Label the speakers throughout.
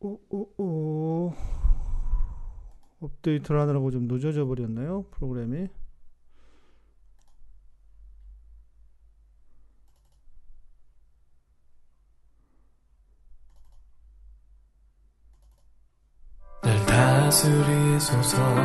Speaker 1: 오, 오, 오. 업데이트를 하느라고 좀 늦어져 버렸나요? 프로그램이.
Speaker 2: 날 다스리소서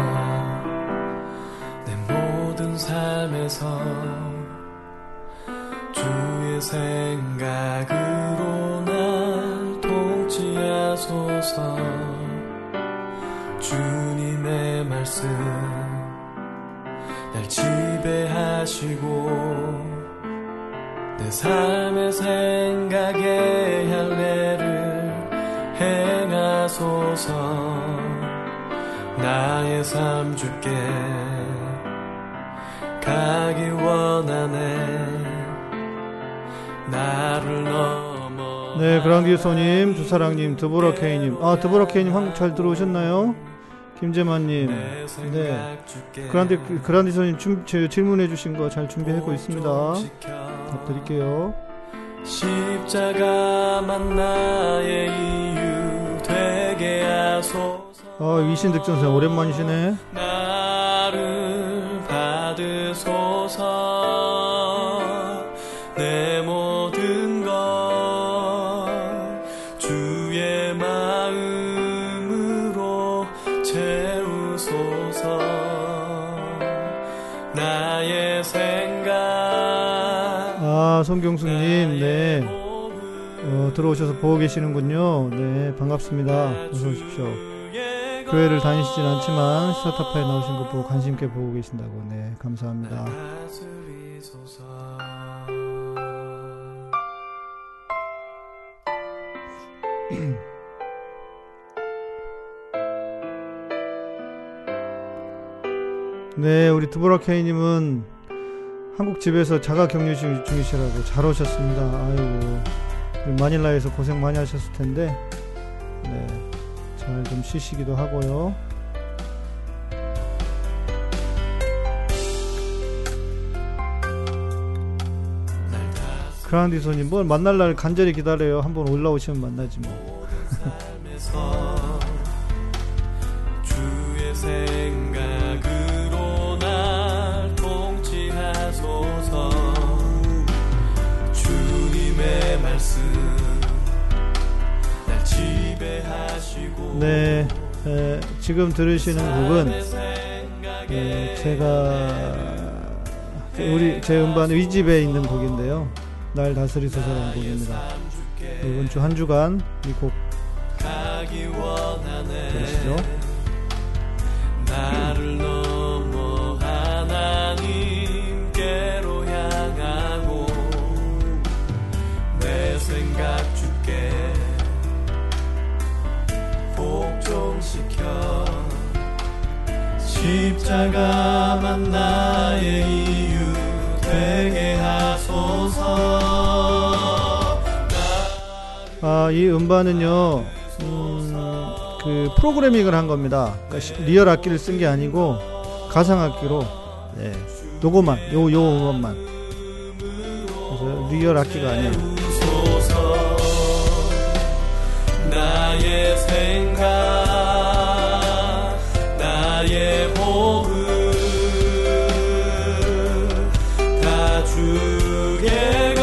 Speaker 2: 네,
Speaker 1: 그랑디소님, 주사랑님, 드보라케이님. 아, 드보라케이님 한국 잘 들어오셨나요? 김재만님. 네. 그란디, 그란디소님 준- 제 질문해 주신 거 잘 준비하고 있습니다. 답 드릴게요.
Speaker 2: 십자가만 나의 이유 되게 하소서
Speaker 1: 아, 위신 득전사 오랜만이시네. 아, 송경숙님, 네. 어, 들어오셔서 보고 계시는군요. 네, 반갑습니다. 어서 오십시오. 교회를 다니시진 않지만 시사타파에 나오신 거 보고 관심 있게 보고 계신다고. 네, 감사합니다. 네, 우리 드보라케이님은 한국 집에서 자가 격리 중- 중이시라고 잘 오셨습니다. 아이고, 마닐라에서 고생 많이 하셨을 텐데, 네, 잘 좀 쉬시기도 하고요. 크라운디소님, 뭘 만날 날 간절히 기다려요. 한번 올라오시면 만나지 뭐. 네, 에, 지금 들으시는 곡은 예, 제가 우리 제 음반 위집에 있는 곡인데요. 날 다스리소서라는 곡입니다. 이번 주 한 주간 이곡 프로그래밍을 한 겁니다. 그러니까 시- real 악기를 쓴 게 아니고 가상 악기로, 네, 요거만, 요, 요 음원만. 그래서 real 악기가 아니에요.
Speaker 2: 나의 생각 나의 호흡 다 주게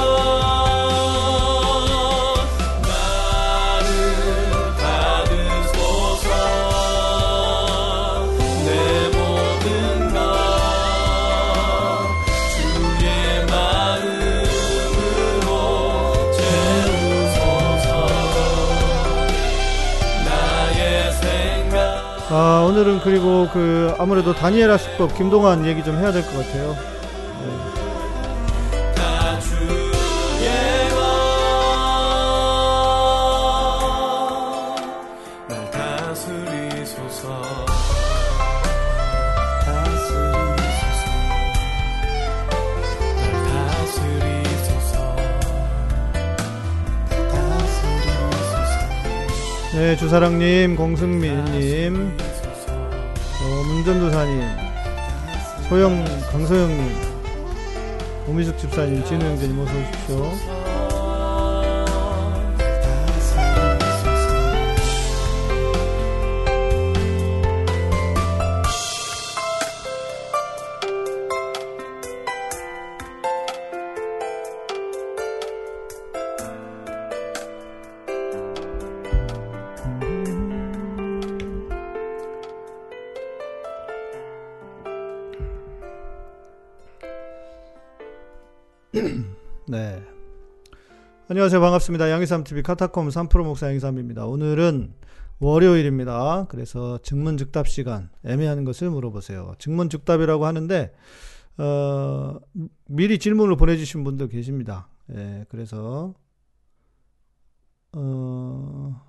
Speaker 1: 아, 오늘은 그리고 그 아무래도 다니엘아 수법 김동완 얘기 좀 해야 될 것 같아요. 네, 주사랑님, 공승민님, 어, 문전도사님, 소영, 강소영님, 오미숙 집사님, 진우 형제님 어서 오십시오. 안녕하세요. 반갑습니다. 양희삼TV 카타콤 3프로 목사 양희삼입니다. 오늘은 월요일입니다. 그래서 증문즉답 시간, 애매한 것을 물어보세요. 증문즉답이라고 하는데, 어, 미리 질문을 보내주신 분들 계십니다. 예, 그래서, 어,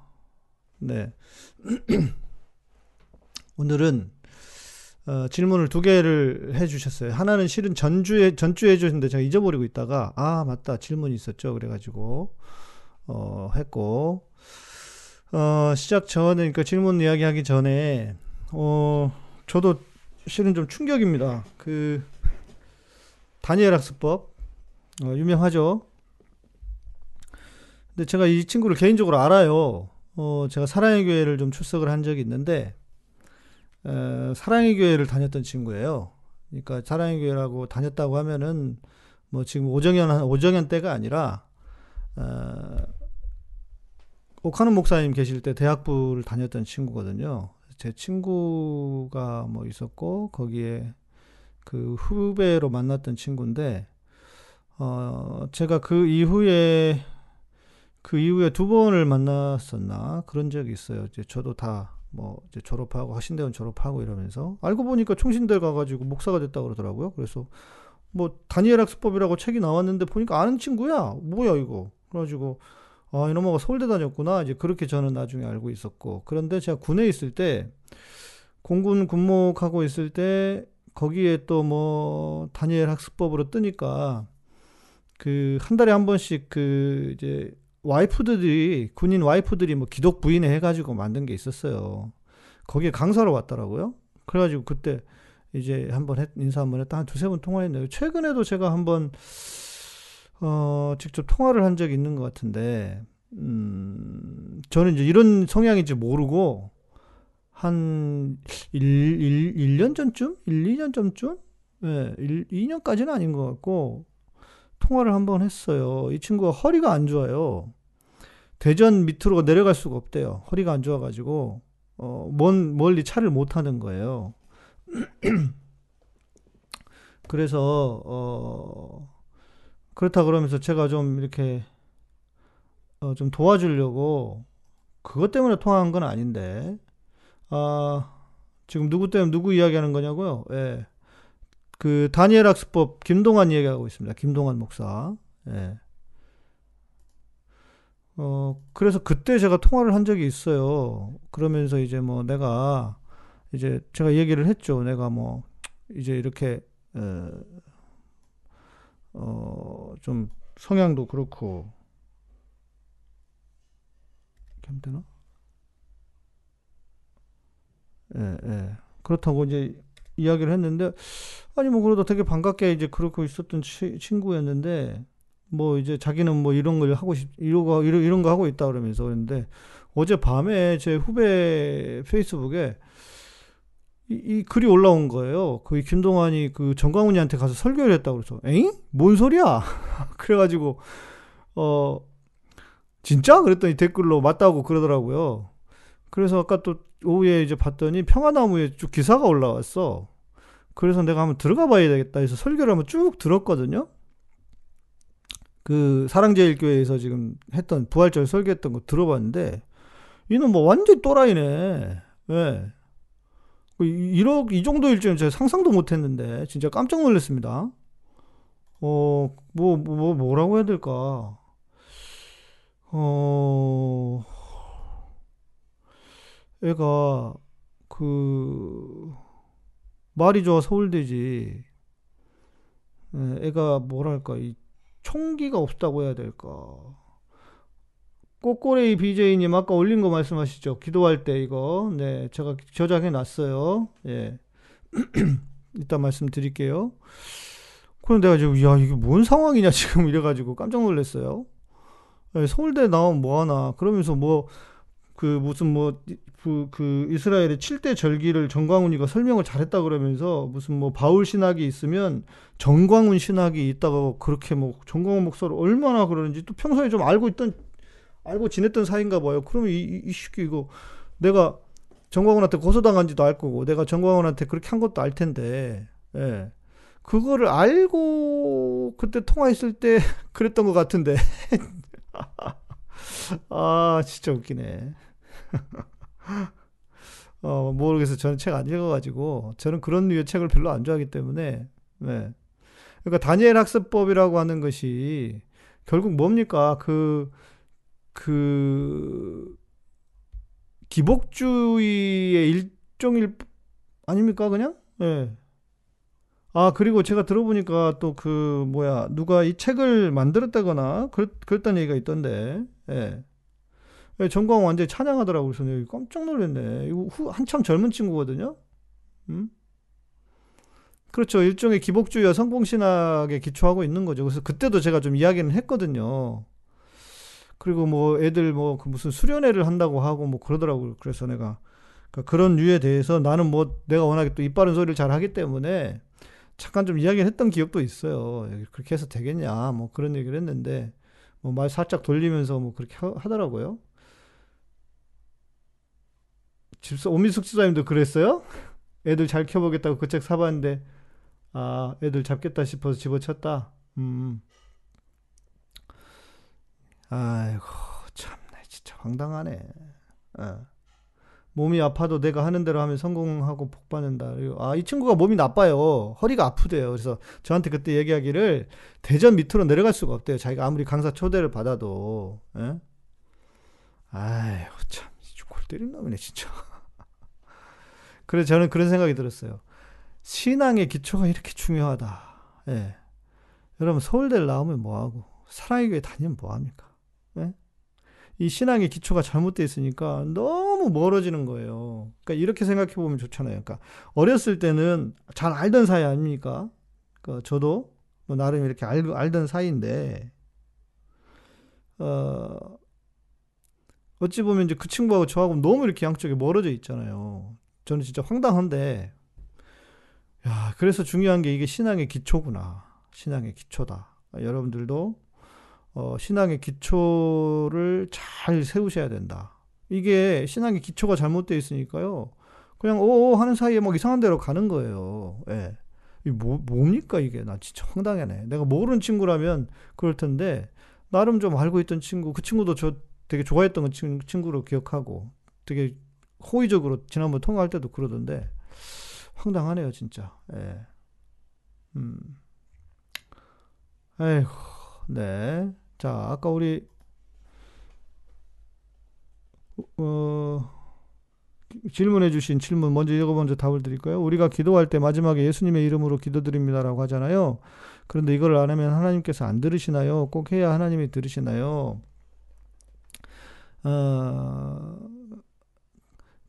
Speaker 1: 네. 오늘은 어, 질문을 두 개를 해주셨어요. 하나는 실은 전주에 전주에 해주셨는데 제가 잊어버리고 있다가 아 맞다 질문이 있었죠. 그래가지고 어, 했고 어, 시작 전에 그러니까 질문 이야기하기 전에 어, 저도 실은 좀 충격입니다. 그 다니엘 학습법 어, 유명하죠. 근데 제가 이 친구를 개인적으로 알아요. 어, 제가 사랑의 교회를 좀 출석을 한 적이 있는데 에, 사랑의 교회를 다녔던 친구예요. 그러니까 사랑의 교회라고 다녔다고 하면은 뭐 지금 오정현 오정현 때가 아니라 어, 옥하는 목사님 계실 때 대학부를 다녔던 친구거든요. 제 친구가 뭐 있었고 거기에 그 후배로 만났던 친구인데 어 제가 그 이후에 그 이후에 두 번을 만났었나 그런 적이 있어요. 이제 저도 다 뭐 이제 졸업하고 하신대원 졸업하고 이러면서 알고 보니까 총신대 가가지고 목사가 됐다 그러더라고요. 그래서 뭐 다니엘 학습법이라고 책이 나왔는데 보니까 아는 친구야. 뭐야 이거. 그래가지고 아 이놈아가 서울대 다녔구나. 이제 그렇게 저는 나중에 알고 있었고 그런데 제가 군에 있을 때 공군 군목하고 있을 때 거기에 또 뭐 다니엘 학습법으로 뜨니까 그 한 달에 한 번씩 그 이제 와이프들이 군인 와이프들이 뭐 기독 부인회 해가지고 만든 게 있었어요. 거기에 강사로 왔더라고요. 그래가지고 그때 이제 한번 했, 인사 한번 했다 한 두세 번 통화했는데 최근에도 제가 한번 어 직접 통화를 한 적이 있는 것 같은데 음 저는 이제 이런 성향인지 모르고 한 1, 1, 1년 전쯤? 1, 2년 전쯤? 예, 1, 2년까지는 아닌 것 같고 통화를 한번 했어요. 이 친구가 허리가 안 좋아요. 대전 밑으로 내려갈 수가 없대요. 허리가 안 좋아가지고 어, 먼 멀리 차를 못 타는 거예요. 그래서 어, 그렇다 그러면서 제가 좀 이렇게 어, 좀 도와주려고 그것 때문에 통화한 건 아닌데 아 지금 누구 때문에 누구 이야기하는 거냐고요? 예. 그 다니엘 학습법 김동환 얘기하고 있습니다. 김동환 목사. 예. 어 그래서 그때 제가 통화를 한 적이 있어요. 그러면서 이제 뭐 내가 이제 제가 얘기를 했죠. 내가 뭐 이제 이렇게 어좀 성향도 그렇고 되나? 예, 예. 그렇다고 이제 이야기를 했는데 아니 뭐 그래도 되게 반갑게 이제 그렇고 있었던 치, 친구였는데 뭐 이제 자기는 뭐 이런 걸 하고 싶거 이런, 이런 거 하고 있다 그러면서 그랬는데 어제 밤에 제 후배 페이스북에 이, 이 글이 올라온 거예요. 그 김동환이 그 정광훈이한테 가서 설교를 했다고 그래서 에잉? 뭔 소리야? 그래가지고 어 진짜? 그랬더니 댓글로 맞다고 그러더라고요. 그래서 아까 또 오후에 이제 봤더니 평화나무에 쭉 기사가 올라왔어. 그래서 내가 한번 들어가 봐야 되겠다 해서 설교를 한번 쭉 들었거든요. 그 사랑제일교회에서 지금 했던 부활절 설교했던 거 들어봤는데 이는 뭐 완전 또라이네. 왜? 그 이러 이 정도일 줄은 제가 상상도 못했는데 진짜 깜짝 놀랐습니다. 어, 뭐, 뭐, 뭐라고 해야 될까? 어, 애가 그 말이 좋아 서울대지. 예, 애가 뭐랄까 이 총기가 없다고 해야 될까. 꼬꼬레이 BJ님 아까 올린 거 말씀하시죠. 기도할 때 이거 네 제가 저장해 놨어요. 예. 이따 말씀드릴게요. 그럼 내가 지금 야 이게 뭔 상황이냐 지금 이래가지고 깜짝 놀랐어요. 예, 서울대 나오면 뭐하나 그러면서 뭐 그 무슨 뭐 그, 그 이스라엘의 7대 절기를 정광훈이가 설명을 잘했다 그러면서 무슨 뭐 바울 신학이 있으면 정광훈 신학이 있다고 그렇게 뭐 정광훈 목사를 얼마나 그러는지 또 평소에 좀 알고 있던 알고 지냈던 사이인가 봐요. 그러면 이, 이, 이 새끼 이거 내가 정광훈한테 고소당한지도 알 거고 내가 정광훈한테 그렇게 한 것도 알 텐데 예. 그거를 알고 그때 통화했을 때 그랬던 것 같은데 아, 진짜 웃기네. 어, 모르겠어요. 저는 책 안 읽어가지고, 저는 그런 류의 책을 별로 안 좋아하기 때문에, 네. 그러니까 다니엘 학습법이라고 하는 것이 결국 뭡니까? 그, 그, 기복주의의 일종일, 아닙니까? 그냥? 예. 네. 아, 그리고 제가 들어보니까 또 그, 뭐야, 누가 이 책을 만들었다거나, 그랬, 그랬다는 얘기가 있던데, 예. 예, 전광 완전히 찬양하더라고요. 그래서 내가 깜짝 놀랐네. 이거 후, 한참 젊은 친구거든요? 음? 그렇죠. 일종의 기복주의와 성공신학에 기초하고 있는 거죠. 그래서 그때도 제가 좀 이야기는 했거든요. 그리고 뭐 애들 뭐 그 무슨 수련회를 한다고 하고 뭐 그러더라고요. 그래서 내가 그러니까 그런 류에 대해서 나는 뭐 내가 워낙에 또 이빠른 소리를 잘 하기 때문에 잠깐 좀 이야기를 했던 기억도 있어요. 그렇게 해서 되겠냐, 뭐 그런 얘기를 했는데, 뭐 말 살짝 돌리면서 뭐 그렇게 하, 더라고요 집사, 오미숙 집사님도 그랬어요? 애들 잘 키워보겠다고 그 책 사봤는데, 아, 애들 잡겠다 싶어서 집어쳤다? 음. 아이고, 참나, 진짜 황당하네. 어. 몸이 아파도 내가 하는 대로 하면 성공하고 복 받는다. 아, 이 친구가 몸이 나빠요. 허리가 아프대요. 그래서 저한테 그때 얘기하기를 대전 밑으로 내려갈 수가 없대요. 자기가 아무리 강사 초대를 받아도. 예? 아휴, 참, 골 때린 놈이네, 진짜. 그래서 저는 그런 생각이 들었어요. 신앙의 기초가 이렇게 중요하다. 예. 여러분, 서울대를 나오면 뭐하고, 사랑의 교회 다니면 뭐합니까? 예? 이 신앙의 기초가 잘못되어 있으니까 너무 멀어지는 거예요. 그러니까 이렇게 생각해 보면 좋잖아요. 그러니까 어렸을 때는 잘 알던 사이 아닙니까? 그러니까 저도 뭐 나름 이렇게 알, 알던 사이인데, 어, 어찌 보면 이제 그 친구하고 저하고 너무 이렇게 양쪽에 멀어져 있잖아요. 저는 진짜 황당한데, 야, 그래서 중요한 게 이게 신앙의 기초구나. 신앙의 기초다. 여러분들도 어, 신앙의 기초를 잘 세우셔야 된다. 이게 신앙의 기초가 잘못되어 있으니까요. 그냥 오 하는 사이에 막 이상한 데로 가는 거예요. 예. 이 뭐, 뭡니까 이게? 나 진짜 황당하네. 내가 모르는 친구라면 그럴 텐데 나름 좀 알고 있던 친구, 그 친구도 저 되게 좋아했던 그 친구로 기억하고 되게 호의적으로 지난번 통화할 때도 그러던데 황당하네요 진짜. 예. 음. 에이구, 네. 자, 아까 우리 어, 질문해 주신 질문 먼저 이거 먼저 답을 드릴까요? 우리가 기도할 때 마지막에 예수님의 이름으로 기도드립니다라고 하잖아요. 그런데 이걸 안 하면 하나님께서 안 들으시나요? 꼭 해야 하나님이 들으시나요? 어,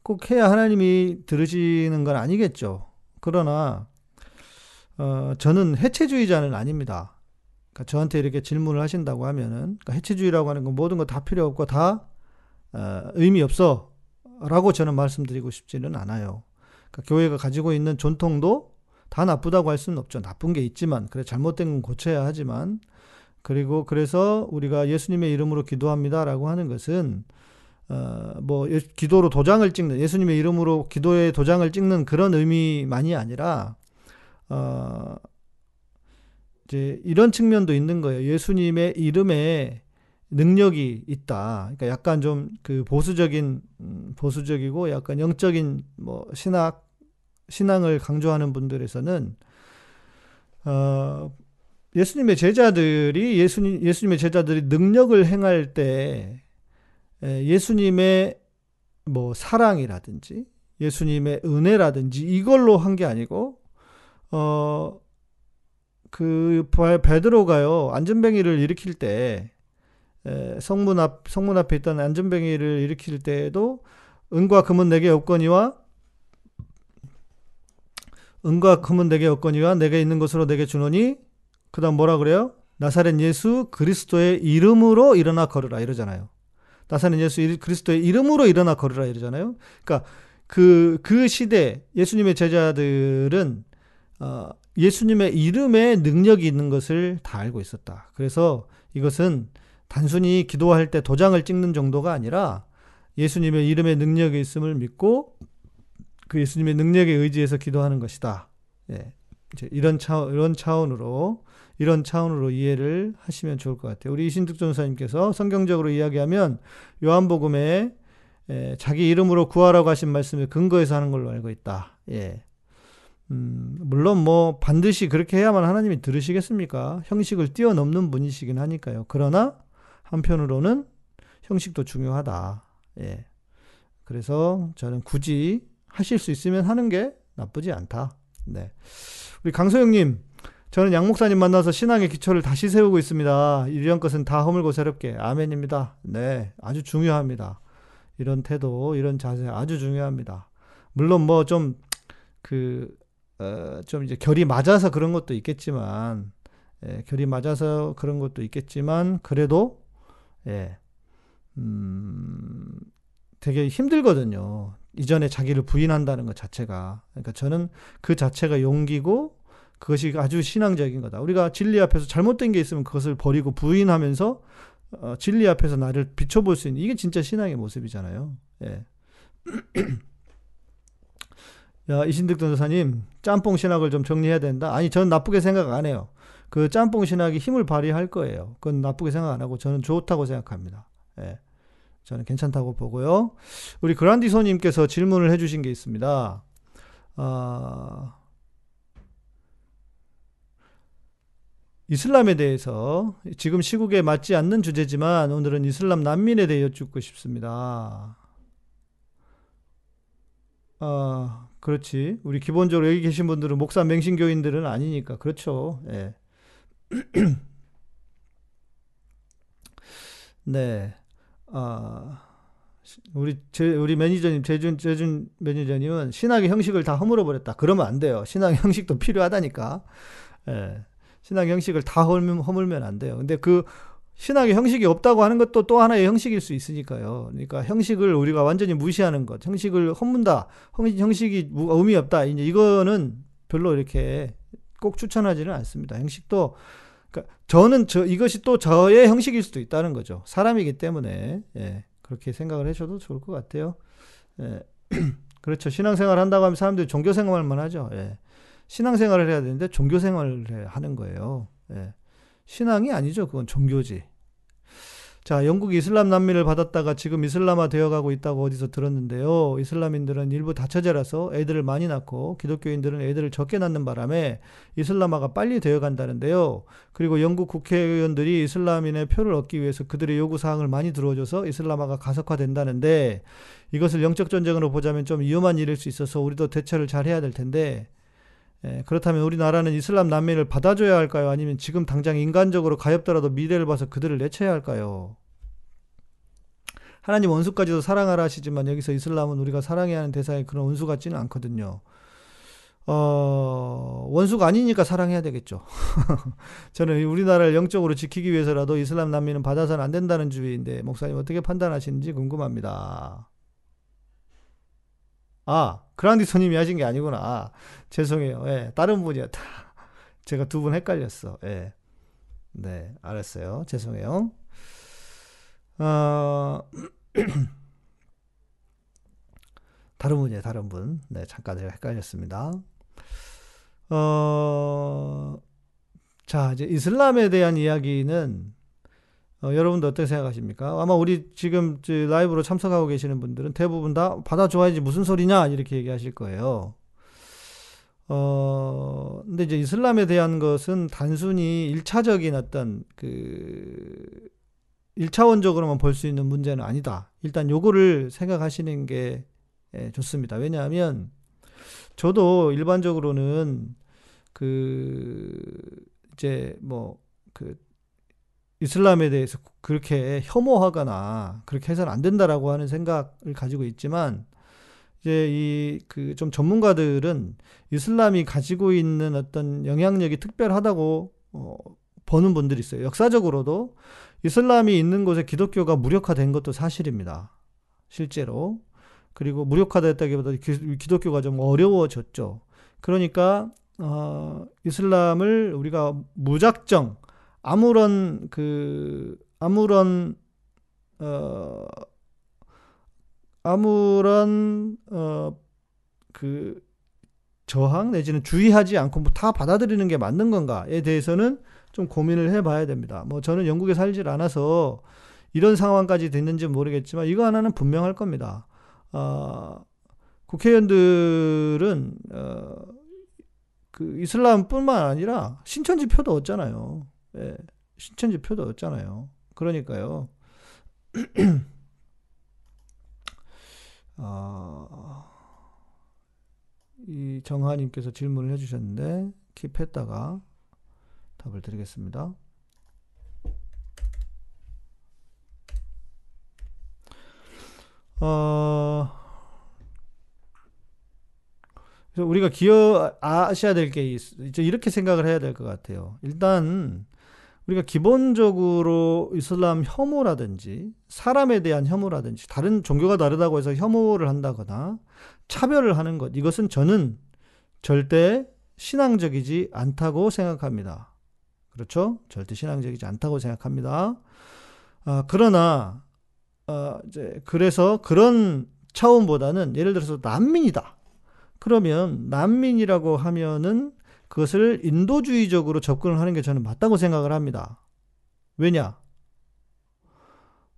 Speaker 1: 꼭 해야 하나님이 들으시는 건 아니겠죠. 그러나 어, 저는 해체주의자는 아닙니다. 그러니까 저한테 이렇게 질문을 하신다고 하면은 그러니까 해체주의라고 하는 건 모든 거 다 필요 없고 다 어, 의미 없어라고 저는 말씀드리고 싶지는 않아요. 그러니까 교회가 가지고 있는 전통도 다 나쁘다고 할 수는 없죠. 나쁜 게 있지만 그래 잘못된 건 고쳐야 하지만 그리고 그래서 우리가 예수님의 이름으로 기도합니다라고 하는 것은 어뭐 기도로 도장을 찍는 예수님의 이름으로 기도의 도장을 찍는 그런 의미만이 아니라 어 이제 이런 측면도 있는 거예요. 예수님의 이름에 능력이 있다. 그러니까 약간 좀 그 보수적인 음, 보수적이고 약간 영적인 뭐 신학 신앙을 강조하는 분들에서는 어 예수님의 제자들이 예수님 예수님의 제자들이 능력을 행할 때 예수님의 뭐 사랑이라든지 예수님의 은혜라든지 이걸로 한 게 아니고 어 그 베드로가요 안전뱅이를 일으킬 때 에, 성문 앞 성문 앞에 있던 안전뱅이를 일으킬 때에도 은과 금은 내게 없거니와 은과 금은 내게 없거니와 내게 있는 것으로 내게 주노니 그다음 뭐라 그래요? 나사렛 예수 그리스도의 이름으로 일어나 걸으라 이러잖아요. 나사렛 예수 그리스도의 이름으로 일어나 걸으라 이러잖아요. 그러니까 그, 그 시대 예수님의 제자들은 어, 예수님의 이름에 능력이 있는 것을 다 알고 있었다. 그래서 이것은 단순히 기도할 때 도장을 찍는 정도가 아니라 예수님의 이름에 능력이 있음을 믿고 그 예수님의 능력에 의지해서 기도하는 것이다. 예. 이제 이런 차 이런 차원으로 이런 차원으로 이해를 하시면 좋을 것 같아요. 우리 이신득 전사님께서 성경적으로 이야기하면 요한복음에 에, 자기 이름으로 구하라고 하신 말씀을 근거해서 하는 걸로 알고 있다. 예. 음, 물론 뭐 반드시 그렇게 해야만 하나님이 들으시겠습니까? 형식을 뛰어넘는 분이시긴 하니까요. 그러나 한편으로는 형식도 중요하다. 예. 그래서 저는 굳이 하실 수 있으면 하는 게 나쁘지 않다. 네. 우리 강소영님, 저는 양 목사님 만나서 신앙의 기초를 다시 세우고 있습니다. 이런 것은 다 허물고 새롭게. 아멘입니다. 네. 아주 중요합니다. 이런 태도, 이런 자세 아주 중요합니다. 물론 뭐 좀, 그, 어, 좀 이제 결이 맞아서 그런 것도 있겠지만, 예, 결이 맞아서 그런 것도 있겠지만, 그래도, 예, 음, 되게 힘들거든요. 이전에 자기를 부인한다는 것 자체가. 그러니까 저는 그 자체가 용기고, 그것이 아주 신앙적인 거다. 우리가 진리 앞에서 잘못된 게 있으면 그것을 버리고 부인하면서 어, 진리 앞에서 나를 비춰볼 수 있는 이게 진짜 신앙의 모습이잖아요. 예. 야, 이신득 전도사님, 짬뽕 신학을 좀 정리해야 된다. 아니, 저는 나쁘게 생각 안 해요. 그 짬뽕 신학이 힘을 발휘할 거예요. 그건 나쁘게 생각 안 하고 저는 좋다고 생각합니다. 예. 저는 괜찮다고 보고요. 우리 그란디소님께서 질문을 해주신 게 있습니다. 아, 이슬람에 대해서 지금 시국에 맞지 않는 주제지만 오늘은 이슬람 난민에 대해 여쭙고 싶습니다. 아, 그렇지. 우리 기본적으로 여기 계신 분들은 목사 맹신교인들은 아니니까. 그렇죠. 예. 네. 아, 우리 제, 우리 매니저님 재준 재준 매니저님은 신학의 형식을 다 허물어 버렸다. 그러면 안 돼요. 신학의 형식도 필요하다니까. 예. 신학의 형식을 다 허물면 안 돼요. 근데 그 신학의 형식이 없다고 하는 것도 또 하나의 형식일 수 있으니까요. 그러니까 형식을 우리가 완전히 무시하는 것, 형식을 허문다, 형식이 의미 없다. 이제 이거는 별로 이렇게 꼭 추천하지는 않습니다. 형식도 그러니까 저는 저 이것이 또 저의 형식일 수도 있다는 거죠. 사람이기 때문에 예, 그렇게 생각을 하셔도 좋을 것 같아요. 예, 그렇죠. 신앙생활 한다고 하면 사람들이 종교생활만 하죠. 예. 신앙생활을 해야 되는데 종교생활을 하는 거예요. 예. 신앙이 아니죠. 그건 종교지. 자, 영국 이슬람 난민을 받았다가 지금 이슬람화 되어가고 있다고 어디서 들었는데요. 이슬람인들은 일부 다처제라서 애들을 많이 낳고 기독교인들은 애들을 적게 낳는 바람에 이슬람화가 빨리 되어간다는데요. 그리고 영국 국회의원들이 이슬람인의 표를 얻기 위해서 그들의 요구사항을 많이 들어줘서 이슬람화가 가속화된다는데 이것을 영적 전쟁으로 보자면 좀 위험한 일일 수 있어서 우리도 대처를 잘 해야 될 텐데 예, 그렇다면 우리나라는 이슬람 난민을 받아줘야 할까요? 아니면 지금 당장 인간적으로 가엾더라도 미래를 봐서 그들을 내쳐야 할까요? 하나님 원수까지도 사랑하라 하시지만 여기서 이슬람은 우리가 사랑해야 하는 대상의 그런 원수 같지는 않거든요. 어, 원수가 아니니까 사랑해야 되겠죠. 저는 우리나라를 영적으로 지키기 위해서라도 이슬람 난민은 받아서는 안 된다는 주의인데, 목사님 어떻게 판단하시는지 궁금합니다. 아, 그란디 손님이 하신 게 아니구나. 아, 죄송해요. 예, 다른 분이었다. 제가 두 분 헷갈렸어. 예. 네, 알았어요. 죄송해요. 어, 다른 분이에요, 다른 분. 네, 잠깐 제가 헷갈렸습니다. 어, 자, 이제 이슬람에 대한 이야기는 어, 여러분도 어떻게 생각하십니까? 아마 우리 지금 라이브로 참석하고 계시는 분들은 대부분 다 받아줘야지 무슨 소리냐 이렇게 얘기하실 거예요. 어, 근데 이제 이슬람에 대한 것은 단순히 일차적인 어떤 그 1차원적으로만 볼 수 있는 문제는 아니다. 일단 요거를 생각하시는 게 예, 좋습니다. 왜냐하면 저도 일반적으로는 그 이제 뭐 그 이슬람에 대해서 그렇게 혐오하거나 그렇게 해서는 안 된다라고 하는 생각을 가지고 있지만 이제 이 그 좀 전문가들은 이슬람이 가지고 있는 어떤 영향력이 특별하다고 어, 보는 분들이 있어요. 역사적으로도 이슬람이 있는 곳에 기독교가 무력화된 것도 사실입니다. 실제로. 그리고 무력화됐다기보다 기, 독교가 좀 어려워졌죠. 그러니까 어, 이슬람을 우리가 무작정 아무런 그 아무런 어 아무런 어그 저항 내지는 주의하지 않고 뭐 다 받아들이는 게 맞는 건가에 대해서는 좀 고민을 해봐야 됩니다. 뭐 저는 영국에 살질 않아서 이런 상황까지 됐는지 모르겠지만 이거 하나는 분명할 겁니다. 어, 국회의원들은 어, 그 이슬람뿐만 아니라 신천 지 표도 얻잖아요. 예, 신천지 표도 얻잖아요. 그러니까요. 어, 이 정하님께서 질문을 해주셨는데 킵했다가 답을 드리겠습니다. 어, 그래서 우리가 기어 아셔야 될 게 이제 이렇게 생각을 해야 될 것 같아요. 일단 우리가 기본적으로 이슬람 혐오라든지 사람에 대한 혐오라든지 다른 종교가 다르다고 해서 혐오를 한다거나 차별을 하는 것 이것은 저는 절대 신앙적이지 않다고 생각합니다. 그렇죠? 절대 신앙적이지 않다고 생각합니다. 아, 그러나 어, 이제 그래서 그런 차원보다는 예를 들어서 난민이다. 그러면 난민이라고 하면은 그것을 인도주의적으로 접근을 하는 게 저는 맞다고 생각을 합니다. 왜냐?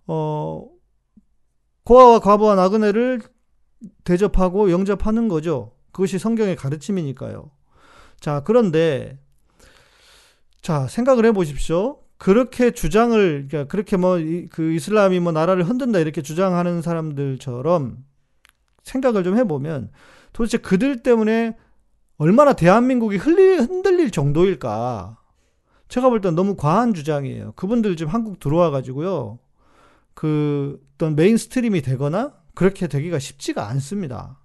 Speaker 1: 어, 고아와 과부와 나그네를 대접하고 영접하는 거죠. 그것이 성경의 가르침이니까요. 자, 그런데, 자, 생각을 해 보십시오. 그렇게 주장을, 그러니까 그렇게 뭐, 그 이슬람이 뭐 나라를 흔든다 이렇게 주장하는 사람들처럼 생각을 좀 해보면 도대체 그들 때문에 얼마나 대한민국이 흘리, 흔들릴 정도일까. 제가 볼 땐 너무 과한 주장이에요. 그분들 지금 한국 들어와 가지고요. 그 어떤 mainstream이 되거나 그렇게 되기가 쉽지가 않습니다.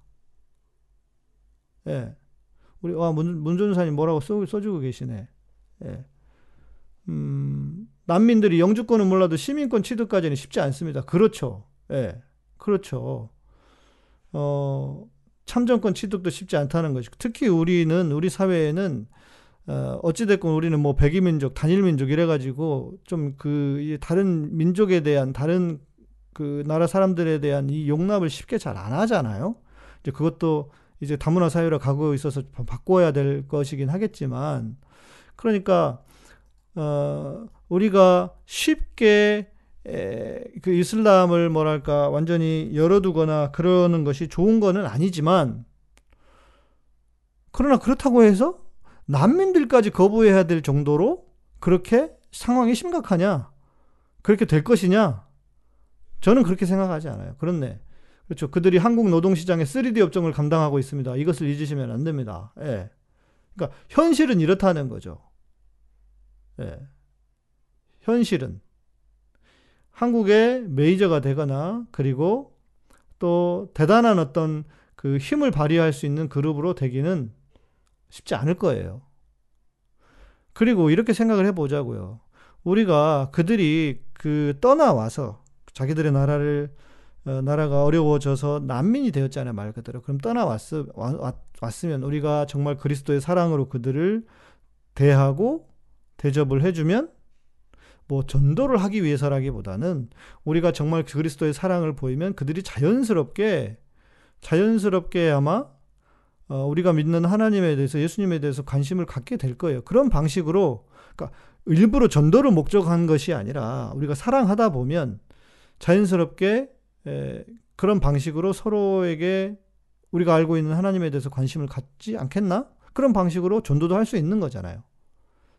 Speaker 1: 예. 우리 와 문, 문전사님 뭐라고 써, 써주고 계시네. 예. 음, 난민들이 영주권은 몰라도 시민권 취득까지는 쉽지 않습니다. 그렇죠. 예. 그렇죠. 어, 참정권 취득도 쉽지 않다는 것이고, 특히 우리는, 우리 사회에는, 어, 어찌됐건 우리는 뭐 백의민족, 단일민족 이래가지고, 좀 그, 다른 민족에 대한, 다른 그 나라 사람들에 대한 이 용납을 쉽게 잘 안 하잖아요. 이제 그것도 이제 다문화 사회로 가고 있어서 바꿔야 될 것이긴 하겠지만, 그러니까, 어, 우리가 쉽게 에, 그 이슬람을 뭐랄까 완전히 열어두거나 그러는 것이 좋은 거는 아니지만 그러나 그렇다고 해서 난민들까지 거부해야 될 정도로 그렇게 상황이 심각하냐? 그렇게 될 것이냐? 저는 그렇게 생각하지 않아요. 그렇네. 그렇죠. 그들이 한국 노동시장의 3D 업종을 감당하고 있습니다. 이것을 잊으시면 안 됩니다. 예. 그러니까 현실은 이렇다는 거죠. 예. 현실은 한국의 메이저가 되거나 그리고 또 대단한 어떤 그 힘을 발휘할 수 있는 그룹으로 되기는 쉽지 않을 거예요. 그리고 이렇게 생각을 해보자고요. 우리가 그들이 그 떠나와서 자기들의 나라를 어, 나라가 어려워져서 난민이 되었잖아요 말 그대로 그럼 떠나왔 왔으면 우리가 정말 그리스도의 사랑으로 그들을 대하고 대접을 해주면 뭐 전도를 하기 위해서라기보다는 우리가 정말 그리스도의 사랑을 보이면 그들이 자연스럽게 자연스럽게 아마 어, 우리가 믿는 하나님에 대해서 예수님에 대해서 관심을 갖게 될 거예요. 그런 방식으로 그러니까 일부러 전도를 목적한 것이 아니라 우리가 사랑하다 보면 자연스럽게 에, 그런 방식으로 서로에게 우리가 알고 있는 하나님에 대해서 관심을 갖지 않겠나? 그런 방식으로 전도도 할 수 있는 거잖아요.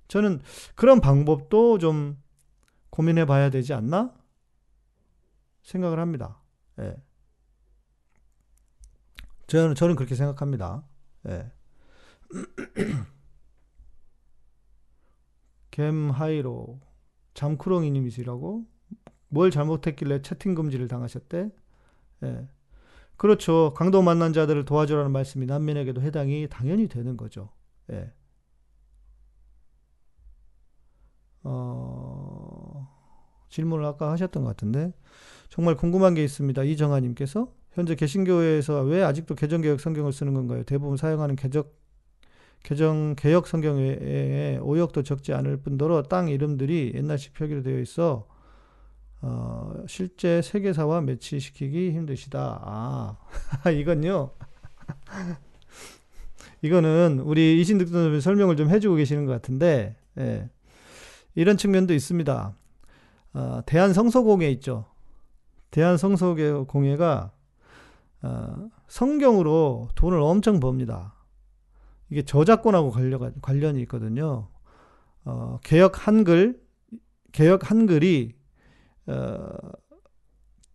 Speaker 1: 저는 그런 방법도 좀 고민해 봐야 되지 않나? 생각을 합니다. 예. 저는, 저는 그렇게 생각합니다. 예. gem하이로 잠크롱이님이시라고 뭘 잘못했길래 채팅 금지를 당하셨대? 예. 그렇죠. 강도 만난 자들을 도와주라는 말씀이 난민에게도 해당이 당연히 되는 거죠. 예. 어, 질문을 아까 하셨던 것 같은데 정말 궁금한 게 있습니다. 이정아님께서 현재 개신교회에서 왜 아직도 개정개혁 성경을 쓰는 건가요? 대부분 사용하는 개적 개정 개혁 성경에 오역도 적지 않을 뿐더러 땅 이름들이 옛날식 표기로 되어 있어 어, 실제 세계사와 매치시키기 힘드시다. 아, 이건요. 이거는 우리 이신득 선생님 설명을 좀 해주고 계시는 것 같은데, 예. 이런 측면도 있습니다. 어, 대한성서공회 있죠. 대한성서공회가 어, 성경으로 돈을 엄청 법니다. 이게 저작권하고 관련, 관련이 있거든요. 어, 개혁 한글, 개혁 한글이, 어,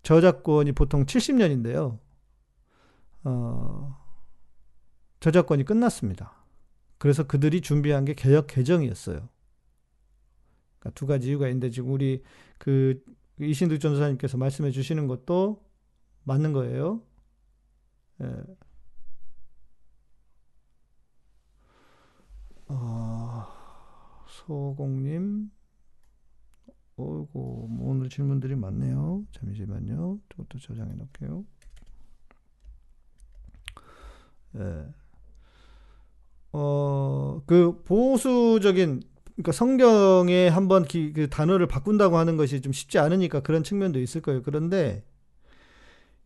Speaker 1: 저작권이 보통 70년인데요. 어, 저작권이 끝났습니다. 그래서 그들이 준비한 게 개혁 개정이었어요. 그러니까 두 가지 이유가 있는데 지금 우리 그 이신득 전도사님께서 말씀해 주시는 것도 맞는 거예요. 예. 어, 소공님, 어이구, 뭐 오늘 질문들이 많네요. 잠시만요. 저것도 저장해 놓을게요. 예. 어, 그 보수적인 그러니까 성경에 한번 기, 그 단어를 바꾼다고 하는 것이 좀 쉽지 않으니까 그런 측면도 있을 거예요. 그런데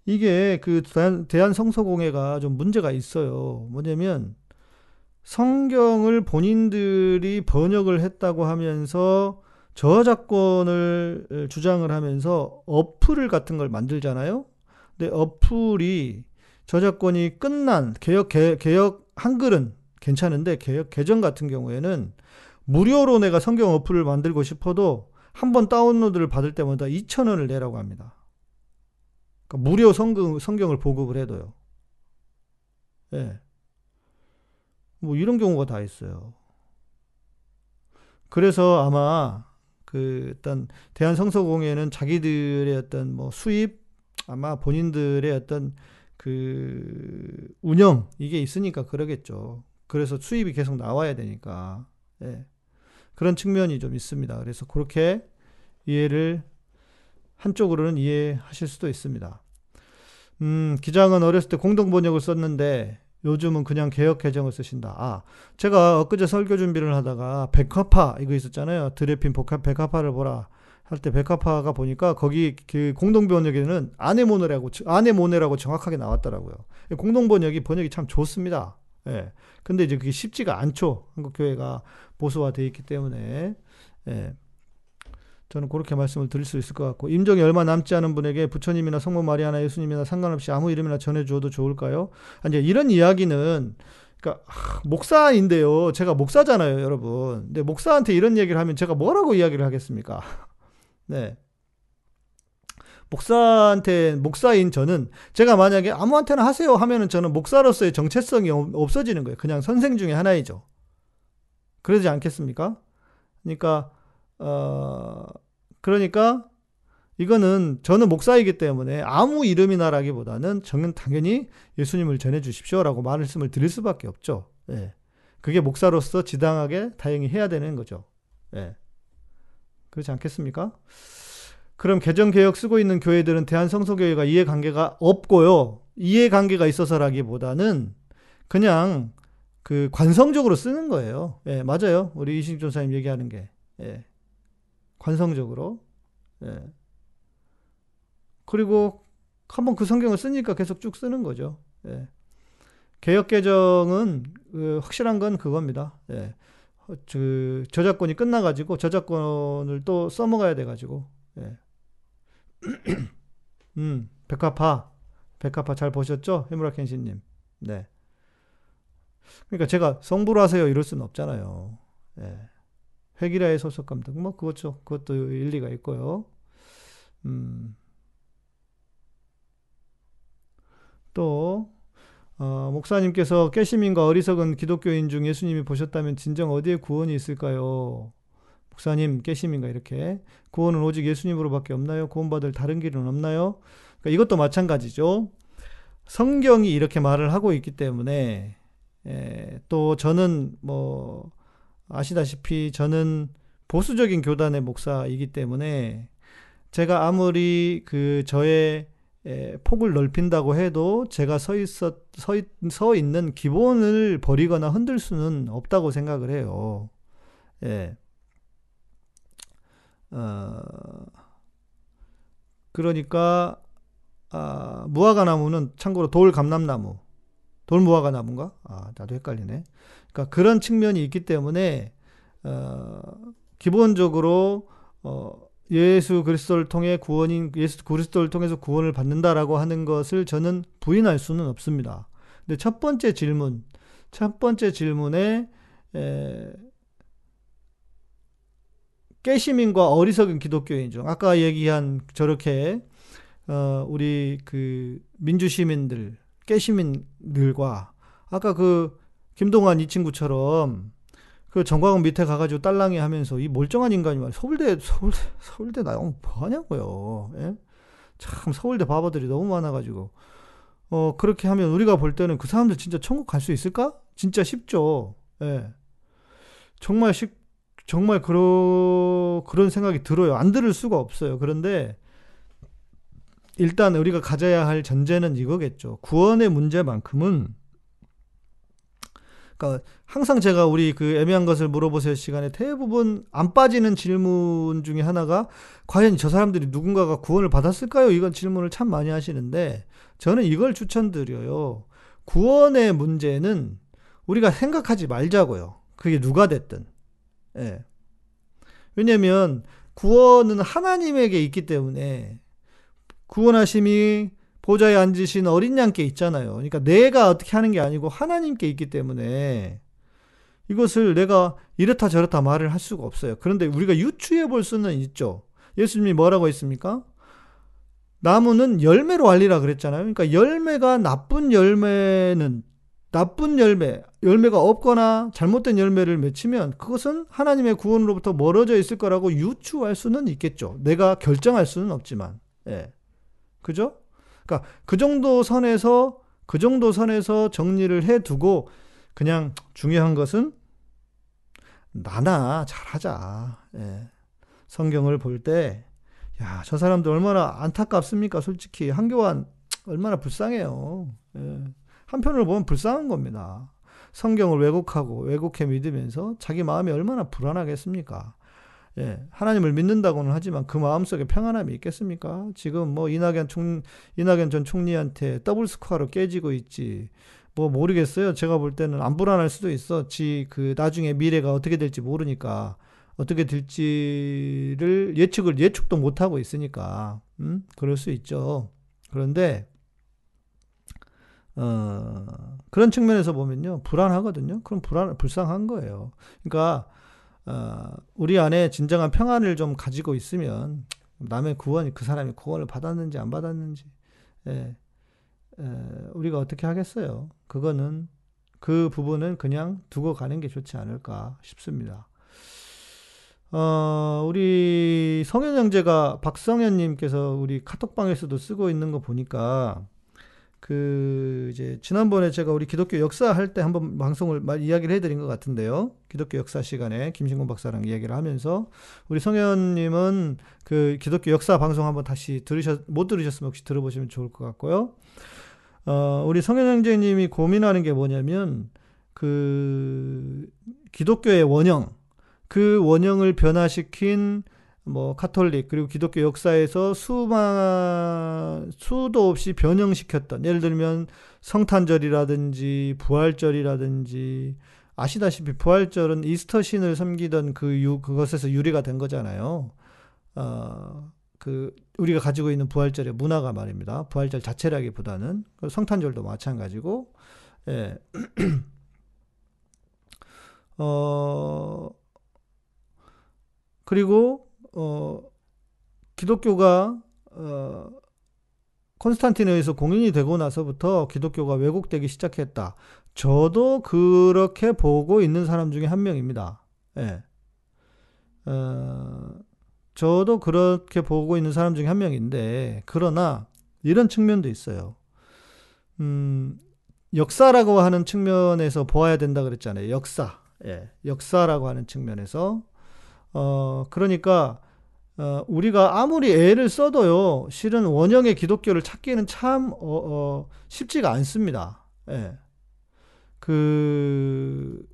Speaker 1: 이게 그 대한 성서공회가 좀 문제가 있어요. 뭐냐면 성경을 본인들이 번역을 했다고 하면서 저작권을 주장을 하면서 어플을 같은 걸 만들잖아요. 근데 어플이 저작권이 끝난 개혁 개, 개혁 한글은 괜찮은데 개혁 개정 같은 경우에는 무료로 내가 성경 어플을 만들고 싶어도 한 번 다운로드를 받을 때마다 2,000원을 내라고 합니다. 그러니까 무료 성경, 성경을 보급을 해도요. 예. 네. 뭐 이런 경우가 다 있어요. 그래서 아마 그 일단 대한성서공회는 자기들의 어떤 뭐 수입 아마 본인들의 어떤 그 운영 이게 있으니까 그러겠죠. 그래서 수입이 계속 나와야 되니까 예. 그런 측면이 좀 있습니다. 그래서 그렇게 이해를 한쪽으로는 이해하실 수도 있습니다. 음, 기장은 어렸을 때 공동 번역을 썼는데 요즘은 그냥 개혁 개정을 쓰신다. 아, 제가 엊그제 설교 준비를 하다가 백화파 이거 있었잖아요. 드레핀 백화파를 보라 할 때 백화파가 보니까 거기 그 공동 번역에는 아네모네라고 아네모네라고 정확하게 나왔더라고요. 공동 번역이 번역이 참 좋습니다. 예. 근데 이제 그게 쉽지가 않죠. 한국 교회가 보수화되어 있기 때문에. 예. 저는 그렇게 말씀을 드릴 수 있을 것 같고 임종이 얼마 남지 않은 분에게 부처님이나 성모 마리아나 예수님이나 상관없이 아무 이름이나 전해주어도 좋을까요? 이제 이런 이야기는 그러니까 목사인데요. 제가 목사잖아요, 여러분. 근데 목사한테 이런 얘기를 하면 제가 뭐라고 이야기를 하겠습니까? 네. 목사한테 목사인 저는 제가 만약에 아무한테나 하세요 하면은 저는 목사로서의 정체성이 없어지는 거예요. 그냥 선생 중에 하나이죠. 그러지 않겠습니까? 그러니까 어 그러니까 이거는 저는 목사이기 때문에 아무 이름이나라기보다는 저는 당연히 예수님을 전해 주십시오라고 말씀을 드릴 수밖에 없죠. 예. 그게 목사로서 지당하게 다행히 해야 되는 거죠. 예. 그렇지 않겠습니까? 그럼 개정개혁 쓰고 있는 교회들은 대한성서교회가 이해관계가 없고요. 이해관계가 있어서라기보다는 그냥 그 관성적으로 쓰는 거예요. 예, 맞아요. 우리 이신익 전사님 얘기하는 게. 예. 관성적으로. 예. 그리고 한번 그 성경을 쓰니까 계속 쭉 쓰는 거죠. 예. 개혁 개정은 그 확실한 건 그겁니다. 예. 그 저작권이 끝나가지고 저작권을 또 써먹어야 돼가지고. 예. 음, 백화파. 백화파 잘 보셨죠? 해무라 켄시님. 네. 그러니까 제가 성불 하세요 이럴 수는 없잖아요. 예. 회기라의 소속 감독 뭐 그것도 그것도 일리가 있고요. 음. 또 어, 목사님께서 깨시민과 어리석은 기독교인 중 예수님이 보셨다면 진정 어디에 구원이 있을까요? 목사님 깨심인가 이렇게 구원은 오직 예수님으로밖에 없나요? 구원받을 다른 길은 없나요? 그러니까 이것도 마찬가지죠. 성경이 이렇게 말을 하고 있기 때문에 에, 또 저는 뭐 아시다시피 저는 보수적인 교단의 목사이기 때문에 제가 아무리 그 저의 에, 폭을 넓힌다고 해도 제가 서 있어 서, 있, 서 있는 기본을 버리거나 흔들 수는 없다고 생각을 해요. 예. 어, 그러니까 아, 무화과 나무는 참고로 돌 감람나무, 돌 무화과 나무인가? 아, 나도 헷갈리네. 그러니까 그런 측면이 있기 때문에 어, 기본적으로 어, 예수 그리스도를 통해 구원인 예수 그리스도를 통해서 구원을 받는다라고 하는 것을 저는 부인할 수는 없습니다. 근데 첫 번째 질문, 첫 번째 질문에 에, 깨시민과 어리석은 기독교인 중 아까 얘기한 저렇게 어, 우리 그 민주 시민들 깨시민들과 아까 그 김동완 이 친구처럼 그 정광훈 밑에 가가지고 딸랑이 하면서 이 멀쩡한 인간이 말 서울대 서울대 서울대 나영 뭐 하냐고요. 예? 참 서울대 바보들이 너무 많아가지고 어 그렇게 하면 우리가 볼 때는 그 사람들 진짜 천국 갈 수 있을까? 진짜 쉽죠. 예. 정말 쉽 정말 그러 그런 생각이 들어요. 안 들을 수가 없어요. 그런데 일단 우리가 가져야 할 전제는 이거겠죠. 구원의 문제만큼은 그러니까 항상 제가 우리 그 애매한 것을 물어보세요 시간에 대부분 안 빠지는 질문 중에 하나가 과연 저 사람들이 누군가가 구원을 받았을까요? 이건 질문을 참 많이 하시는데 저는 이걸 추천드려요. 구원의 문제는 우리가 생각하지 말자고요. 그게 누가 됐든. 예. 왜냐면 구원은 하나님에게 있기 때문에 구원하심이 보좌에 앉으신 어린 양께 있잖아요. 그러니까 내가 어떻게 하는 게 아니고 하나님께 있기 때문에 이것을 내가 이렇다 저렇다 말을 할 수가 없어요. 그런데 우리가 유추해 볼 수는 있죠. 예수님이 뭐라고 했습니까? 나무는 열매로 알리라 그랬잖아요. 그러니까 열매가 나쁜 열매는 나쁜 열매, 열매가 없거나 잘못된 열매를 맺히면 그것은 하나님의 구원으로부터 멀어져 있을 거라고 유추할 수는 있겠죠. 내가 결정할 수는 없지만. 예. 그죠? 그러니까 그 정도 선에서 그 정도 선에서 정리를 해 두고 그냥 중요한 것은 나나 잘하자. 예. 성경을 볼 때, 야, 저 사람들 얼마나 안타깝습니까? 솔직히. 한교환 얼마나 불쌍해요. 예. 한편으로 보면 불쌍한 겁니다. 성경을 왜곡하고 왜곡해 믿으면서 자기 마음이 얼마나 불안하겠습니까? 예, 하나님을 믿는다고는 하지만 그 마음속에 평안함이 있겠습니까? 지금 뭐 이낙연 총 이낙연 전 총리한테 더블 스코어로 깨지고 있지. 뭐 모르겠어요. 제가 볼 때는 안 불안할 수도 있어. 지 그 나중에 미래가 어떻게 될지 모르니까 어떻게 될지를 예측을 예측도 못 하고 있으니까 음? 그럴 수 있죠. 그런데 어, 그런 측면에서 보면요 불안하거든요. 그럼 불안 불쌍한 거예요. 그러니까 어, 우리 안에 진정한 평안을 좀 가지고 있으면 남의 구원, 그 사람이 구원을 받았는지 안 받았는지, 예, 에, 우리가 어떻게 하겠어요? 그거는 그 부분은 그냥 두고 가는 게 좋지 않을까 싶습니다. 어, 우리 성현 형제가 박성현 님께서 우리 카톡방에서도 쓰고 있는 거 보니까 그 이제 지난번에 제가 우리 기독교 역사 할 때 한번 방송을 말 이야기를 해드린 것 같은데요. 기독교 역사 시간에 김신곤 박사랑 이야기를 하면서 우리 성현님은 그 기독교 역사 방송 한번 다시 들으셨 못 들으셨으면 혹시 들어보시면 좋을 것 같고요. 어, 우리 성현 형제님이 고민하는 게 뭐냐면 그 기독교의 원형 그 원형을 변화시킨 뭐 카톨릭 그리고 기독교 역사에서 수만 수도 없이 변형시켰던 예를 들면 성탄절이라든지 부활절이라든지 아시다시피 부활절은 이스터 신을 섬기던 그 유, 그것에서 유래가 된 거잖아요. 어, 그 우리가 가지고 있는 부활절의 문화가 말입니다. 부활절 자체라기보다는 그 성탄절도 마찬가지고 예. 어 그리고 어, 기독교가 어, 콘스탄틴에 의해서 공인이 되고 나서부터 기독교가 왜곡되기 시작했다. 저도 그렇게 보고 있는 사람 중에 한 명입니다. 예. 어, 저도 그렇게 보고 있는 사람 중에 한 명인데, 그러나 이런 측면도 있어요. 음, 역사라고 하는 측면에서 보아야 된다 그랬잖아요. 역사. 예. 역사라고 하는 측면에서 어, 그러니까, 어, 우리가 아무리 애를 써도요, 실은 원형의 기독교를 찾기는 참, 어, 어, 쉽지가 않습니다. 예. 그,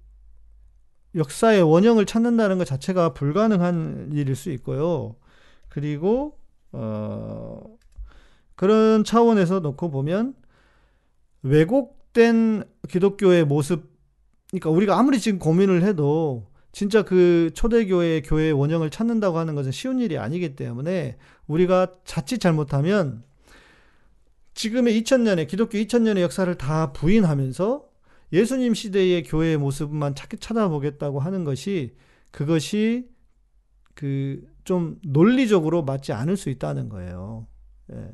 Speaker 1: 역사의 원형을 찾는다는 것 자체가 불가능한 일일 수 있고요. 그리고, 어, 그런 차원에서 놓고 보면, 왜곡된 기독교의 모습, 그러니까 우리가 아무리 지금 고민을 해도 진짜 그 초대교회 교회의 원형을 찾는다고 하는 것은 쉬운 일이 아니기 때문에 우리가 자칫 잘못하면 지금의 2000년의 기독교 2000년의 역사를 다 부인하면서 예수님 시대의 교회의 모습만 찾, 찾아보겠다고 하는 것이 그것이 그 좀 논리적으로 맞지 않을 수 있다는 거예요. 예.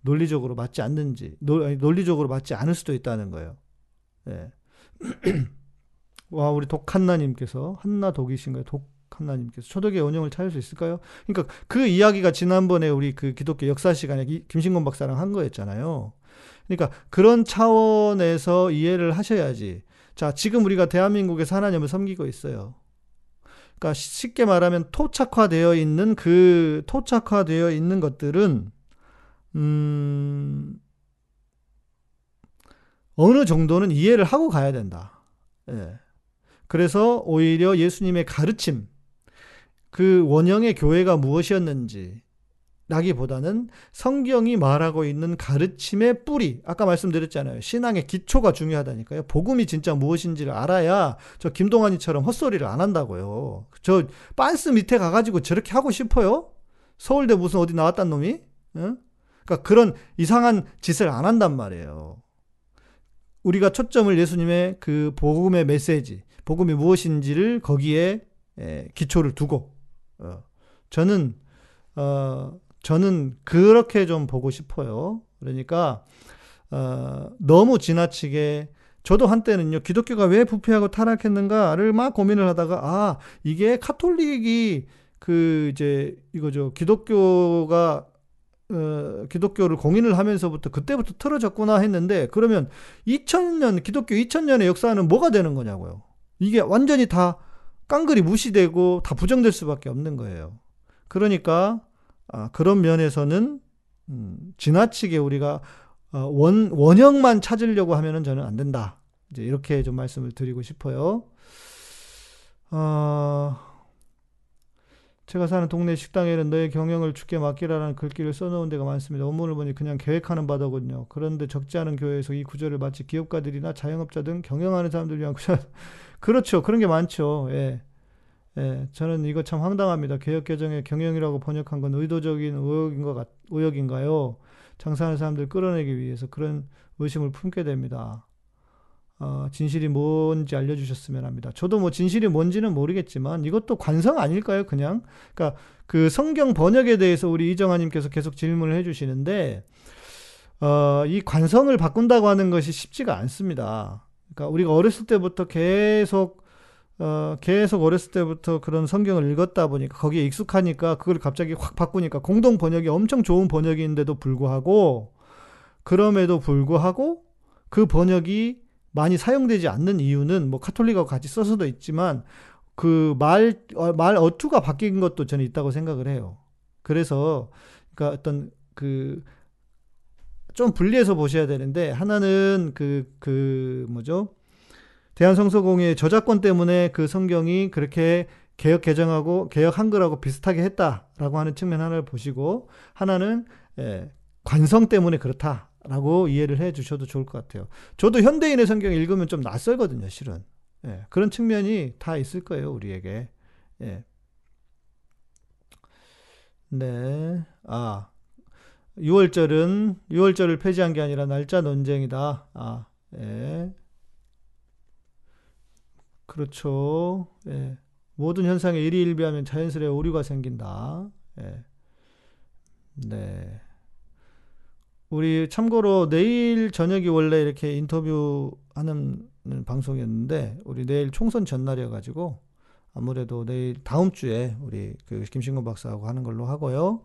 Speaker 1: 논리적으로 맞지 않는지, 논, 아니, 논리적으로 맞지 않을 수도 있다는 거예요. 예. 와, 우리 독한나님께서, 한나 독이신가요? 독한나님께서 초독의 원형을 찾을 수 있을까요? 그러니까 그 이야기가 지난번에 우리 그 기독교 역사 시간에 김신곤 박사랑 한 거였잖아요. 그러니까 그런 차원에서 이해를 하셔야지. 자, 지금 우리가 대한민국에서 하나님을 섬기고 있어요. 그러니까 쉽게 말하면 토착화되어 있는 그 토착화되어 있는 것들은 음 어느 정도는 이해를 하고 가야 된다. 예. 그래서 오히려 예수님의 가르침, 그 원형의 교회가 무엇이었는지, 라기보다는 성경이 말하고 있는 가르침의 뿌리, 아까 말씀드렸잖아요. 신앙의 기초가 중요하다니까요. 복음이 진짜 무엇인지를 알아야 저 김동완이처럼 헛소리를 안 한다고요. 저 빤스 밑에 가가지고 저렇게 하고 싶어요? 서울대 무슨 어디 나왔단 놈이? 응? 그러니까 그런 이상한 짓을 안 한단 말이에요. 우리가 초점을 예수님의 그 복음의 메시지, 복음이 무엇인지를 거기에 기초를 두고, 어, 저는 어, 저는 그렇게 좀 보고 싶어요. 그러니까 어, 너무 지나치게 저도 한때는요 기독교가 왜 부패하고 타락했는가를 막 고민을 하다가 아 이게 카톨릭이 그 이제 이거죠 기독교가 어, 기독교를 공인을 하면서부터 그때부터 틀어졌구나 했는데 그러면 2000년 기독교 2000년의 역사는 뭐가 되는 거냐고요. 이게 완전히 다 깡그리 무시되고 다 부정될 수밖에 없는 거예요. 그러니까 아, 그런 면에서는 음, 지나치게 우리가 어, 원 원형만 찾으려고 하면은 저는 안 된다. 이제 이렇게 좀 말씀을 드리고 싶어요. 어, 제가 사는 동네 식당에는 너의 경영을 주께 맡기라는 글귀를 써놓은 데가 많습니다. 원문을 보니 그냥 계획하는 바더군요. 그런데 적지 않은 교회에서 이 구절을 마치 기업가들이나 자영업자 등 경영하는 사람들 위한 구절. 그렇죠. 그런 게 많죠. 예. 예, 저는 이거 참 황당합니다. 개혁개정의 경영이라고 번역한 건 의도적인 의혹인 것 같, 의혹인가요? 장사하는 사람들 끌어내기 위해서 그런 의심을 품게 됩니다. 어, 진실이 뭔지 알려주셨으면 합니다. 저도 뭐 진실이 뭔지는 모르겠지만 이것도 관성 아닐까요? 그냥 그러니까 그 성경 번역에 대해서 우리 이정아님께서 계속 질문을 해주시는데 어, 이 관성을 바꾼다고 하는 것이 쉽지가 않습니다. 그러니까 우리가 어렸을 때부터 계속 어, 계속 어렸을 때부터 그런 성경을 읽었다 보니까 거기에 익숙하니까 그걸 갑자기 확 바꾸니까 공동 번역이 엄청 좋은 번역인데도 불구하고 그럼에도 불구하고 그 번역이 많이 사용되지 않는 이유는 뭐 카톨릭하고 같이 써서도 있지만 그 말, 어, 말 어투가 바뀐 것도 저는 있다고 생각을 해요. 그래서 그러니까 어떤 그 좀 분리해서 보셔야 되는데 하나는 그, 그 뭐죠? 대한성서공의 저작권 때문에 그 성경이 그렇게 개혁 개정하고 개혁 한글하고 비슷하게 했다라고 하는 측면 하나를 보시고 하나는 예, 관성 때문에 그렇다라고 이해를 해 주셔도 좋을 것 같아요. 저도 현대인의 성경 읽으면 좀 낯설거든요, 실은. 예, 그런 측면이 다 있을 거예요, 우리에게. 예. 네. 아. 6월절은 6월절을 폐지한 게 아니라 날짜 논쟁이다. 아. 예. 그렇죠. 예. 모든 현상에 일희일비하면 자연스레 오류가 생긴다. 예. 네. 우리 참고로 내일 저녁이 원래 이렇게 인터뷰하는 방송이었는데 우리 내일 총선 전날이어 가지고 아무래도 내일 다음 주에 우리 그 김신곤 박사하고 하는 걸로 하고요.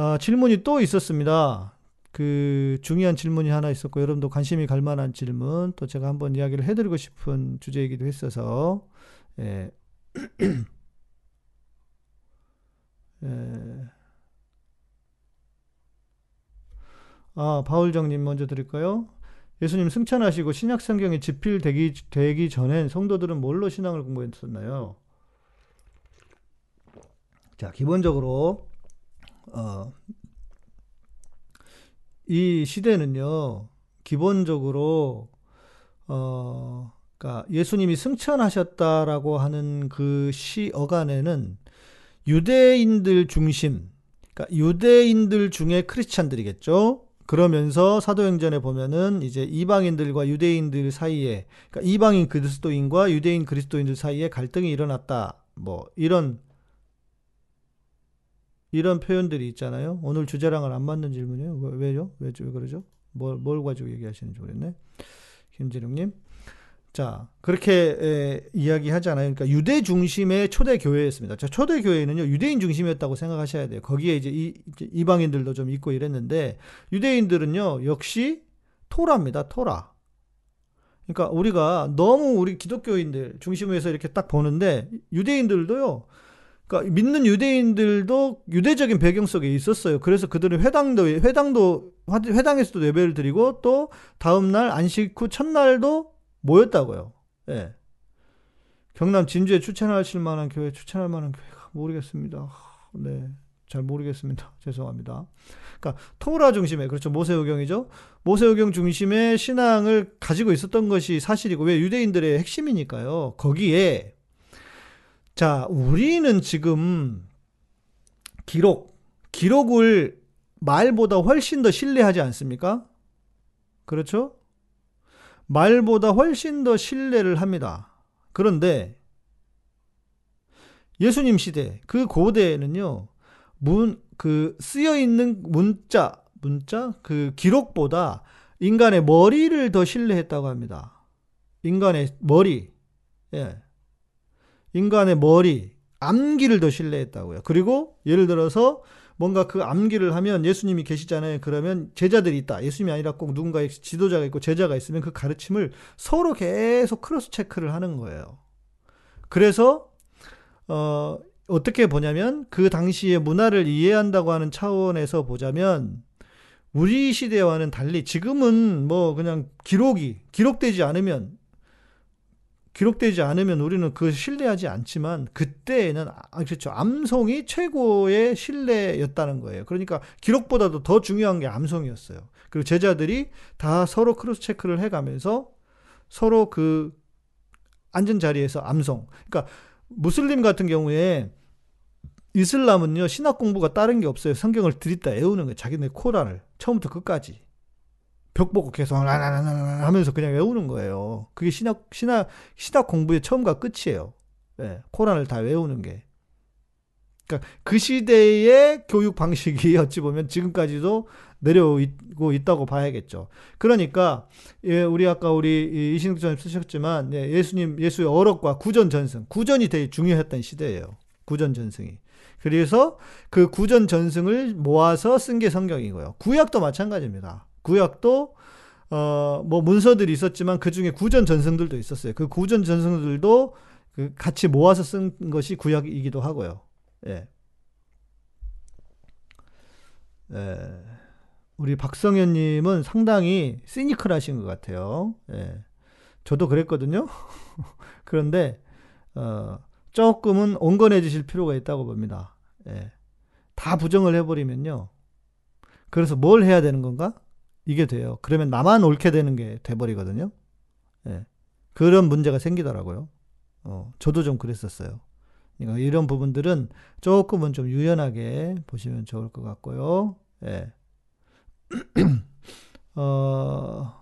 Speaker 1: 아, 질문이 또 있었습니다. 그 중요한 질문이 하나 있었고 여러분도 관심이 갈 만한 질문 또 제가 한번 이야기를 해드리고 싶은 주제이기도 했어서 예. 예. 아 바울정님 먼저 드릴까요? 예수님 승천하시고 신약 성경이 집필되기 되기 전엔 성도들은 뭘로 신앙을 공부했었나요? 자 기본적으로 어, 이 시대는요, 기본적으로, 어, 그러니까 예수님이 승천하셨다라고 하는 그 시 어간에는 유대인들 중심, 그러니까 유대인들 중에 크리스찬들이겠죠. 그러면서 사도행전에 보면은 이제 이방인들과 유대인들 사이에 그러니까 이방인 그리스도인과 유대인 그리스도인들 사이에 갈등이 일어났다. 뭐 이런 이런 표현들이 있잖아요. 오늘 주제랑은 안 맞는 질문이에요. 왜- 왜죠? 왜, 왜 그러죠? 뭘, 뭘 가지고 얘기하시는지 모르겠네. 김진웅님. 자, 그렇게 에, 이야기하잖아요. 그러니까 유대 중심의 초대 교회였습니다. 자, 초대 교회는요, 유대인 중심이었다고 생각하셔야 돼요. 거기에 이제 이, 이제 이방인들도 좀 있고 이랬는데, 유대인들은요, 역시 토라입니다. 토라. 그러니까 우리가 너무 우리 기독교인들 중심으로 해서 이렇게 딱 보는데, 유대인들도요, 그러니까 믿는 유대인들도 유대적인 배경 속에 있었어요. 그래서 그들은 회당도 회당도 회당에서도 예배를 드리고 또 다음 날 안식 후 첫날도 모였다고요. 예. 경남 진주에 추천하실 만한 교회 추천할 만한 교회가 모르겠습니다. 네. 잘 모르겠습니다. 죄송합니다. 그러니까 토라 중심의 그렇죠. 모세오경이죠. 모세오경 중심의 신앙을 가지고 있었던 것이 사실이고 왜 유대인들의 핵심이니까요. 거기에 자, 우리는 지금 기록, 기록을 말보다 훨씬 더 신뢰하지 않습니까? 그렇죠? 말보다 훨씬 더 신뢰를 합니다. 그런데 예수님 시대, 그 고대에는요, 문, 그 쓰여 있는 문자, 문자, 그 기록보다 인간의 머리를 더 신뢰했다고 합니다. 인간의 머리, 예. 인간의 머리, 암기를 더 신뢰했다고요. 그리고 예를 들어서 뭔가 그 암기를 하면 예수님이 계시잖아요. 그러면 제자들이 있다. 예수님이 아니라 꼭 누군가의 지도자가 있고 제자가 있으면 그 가르침을 서로 계속 cross check를 하는 거예요. 그래서 어 어떻게 보냐면 그 당시의 문화를 이해한다고 하는 차원에서 보자면 우리 시대와는 달리 지금은 뭐 그냥 기록이 기록되지 않으면 기록되지 않으면 우리는 그 신뢰하지 않지만 그때에는 아 그렇죠 암송이 최고의 신뢰였다는 거예요. 그러니까 기록보다도 더 중요한 게 암송이었어요. 그리고 제자들이 다 서로 크로스 체크를 해 가면서 서로 그 앉은 자리에서 암송. 그러니까 무슬림 같은 경우에 이슬람은요 신학 공부가 다른 게 없어요. 성경을 들이다 외우는 거예요. 자기네 코란을 처음부터 끝까지. 벽 보고 계속 하면서 그냥 외우는 거예요. 그게 신학 신학 신학 공부의 처음과 끝이에요. 네, 코란을 다 외우는 게. 그러니까 그 시대의 교육 방식이 어찌 보면 지금까지도 내려오고 있다고 봐야겠죠. 그러니까 예, 우리 아까 우리 이신국 전님 쓰셨지만 예, 예수님 예수의 어록과 구전 전승, 구전이 되게 중요했던 시대예요. 구전 전승이. 그래서 그 구전 전승을 모아서 쓴 게 성경이고요. 구약도 마찬가지입니다. 구약도 어 뭐 문서들이 있었지만 그 중에 구전 전승들도 있었어요. 그 구전 전승들도 그 같이 모아서 쓴 것이 구약이기도 하고요. 예. 예. 우리 박성현님은 상당히 시니컬하신 것 같아요. 예. 저도 그랬거든요. 그런데 어, 조금은 온건해지실 필요가 있다고 봅니다. 예. 다 부정을 해버리면요. 그래서 뭘 해야 되는 건가? 이게 돼요. 그러면 나만 옳게 되는 게 돼버리거든요. 예. 그런 문제가 생기더라고요. 어, 저도 좀 그랬었어요. 그러니까 이런 부분들은 조금은 좀 유연하게 보시면 좋을 것 같고요. 예. 어,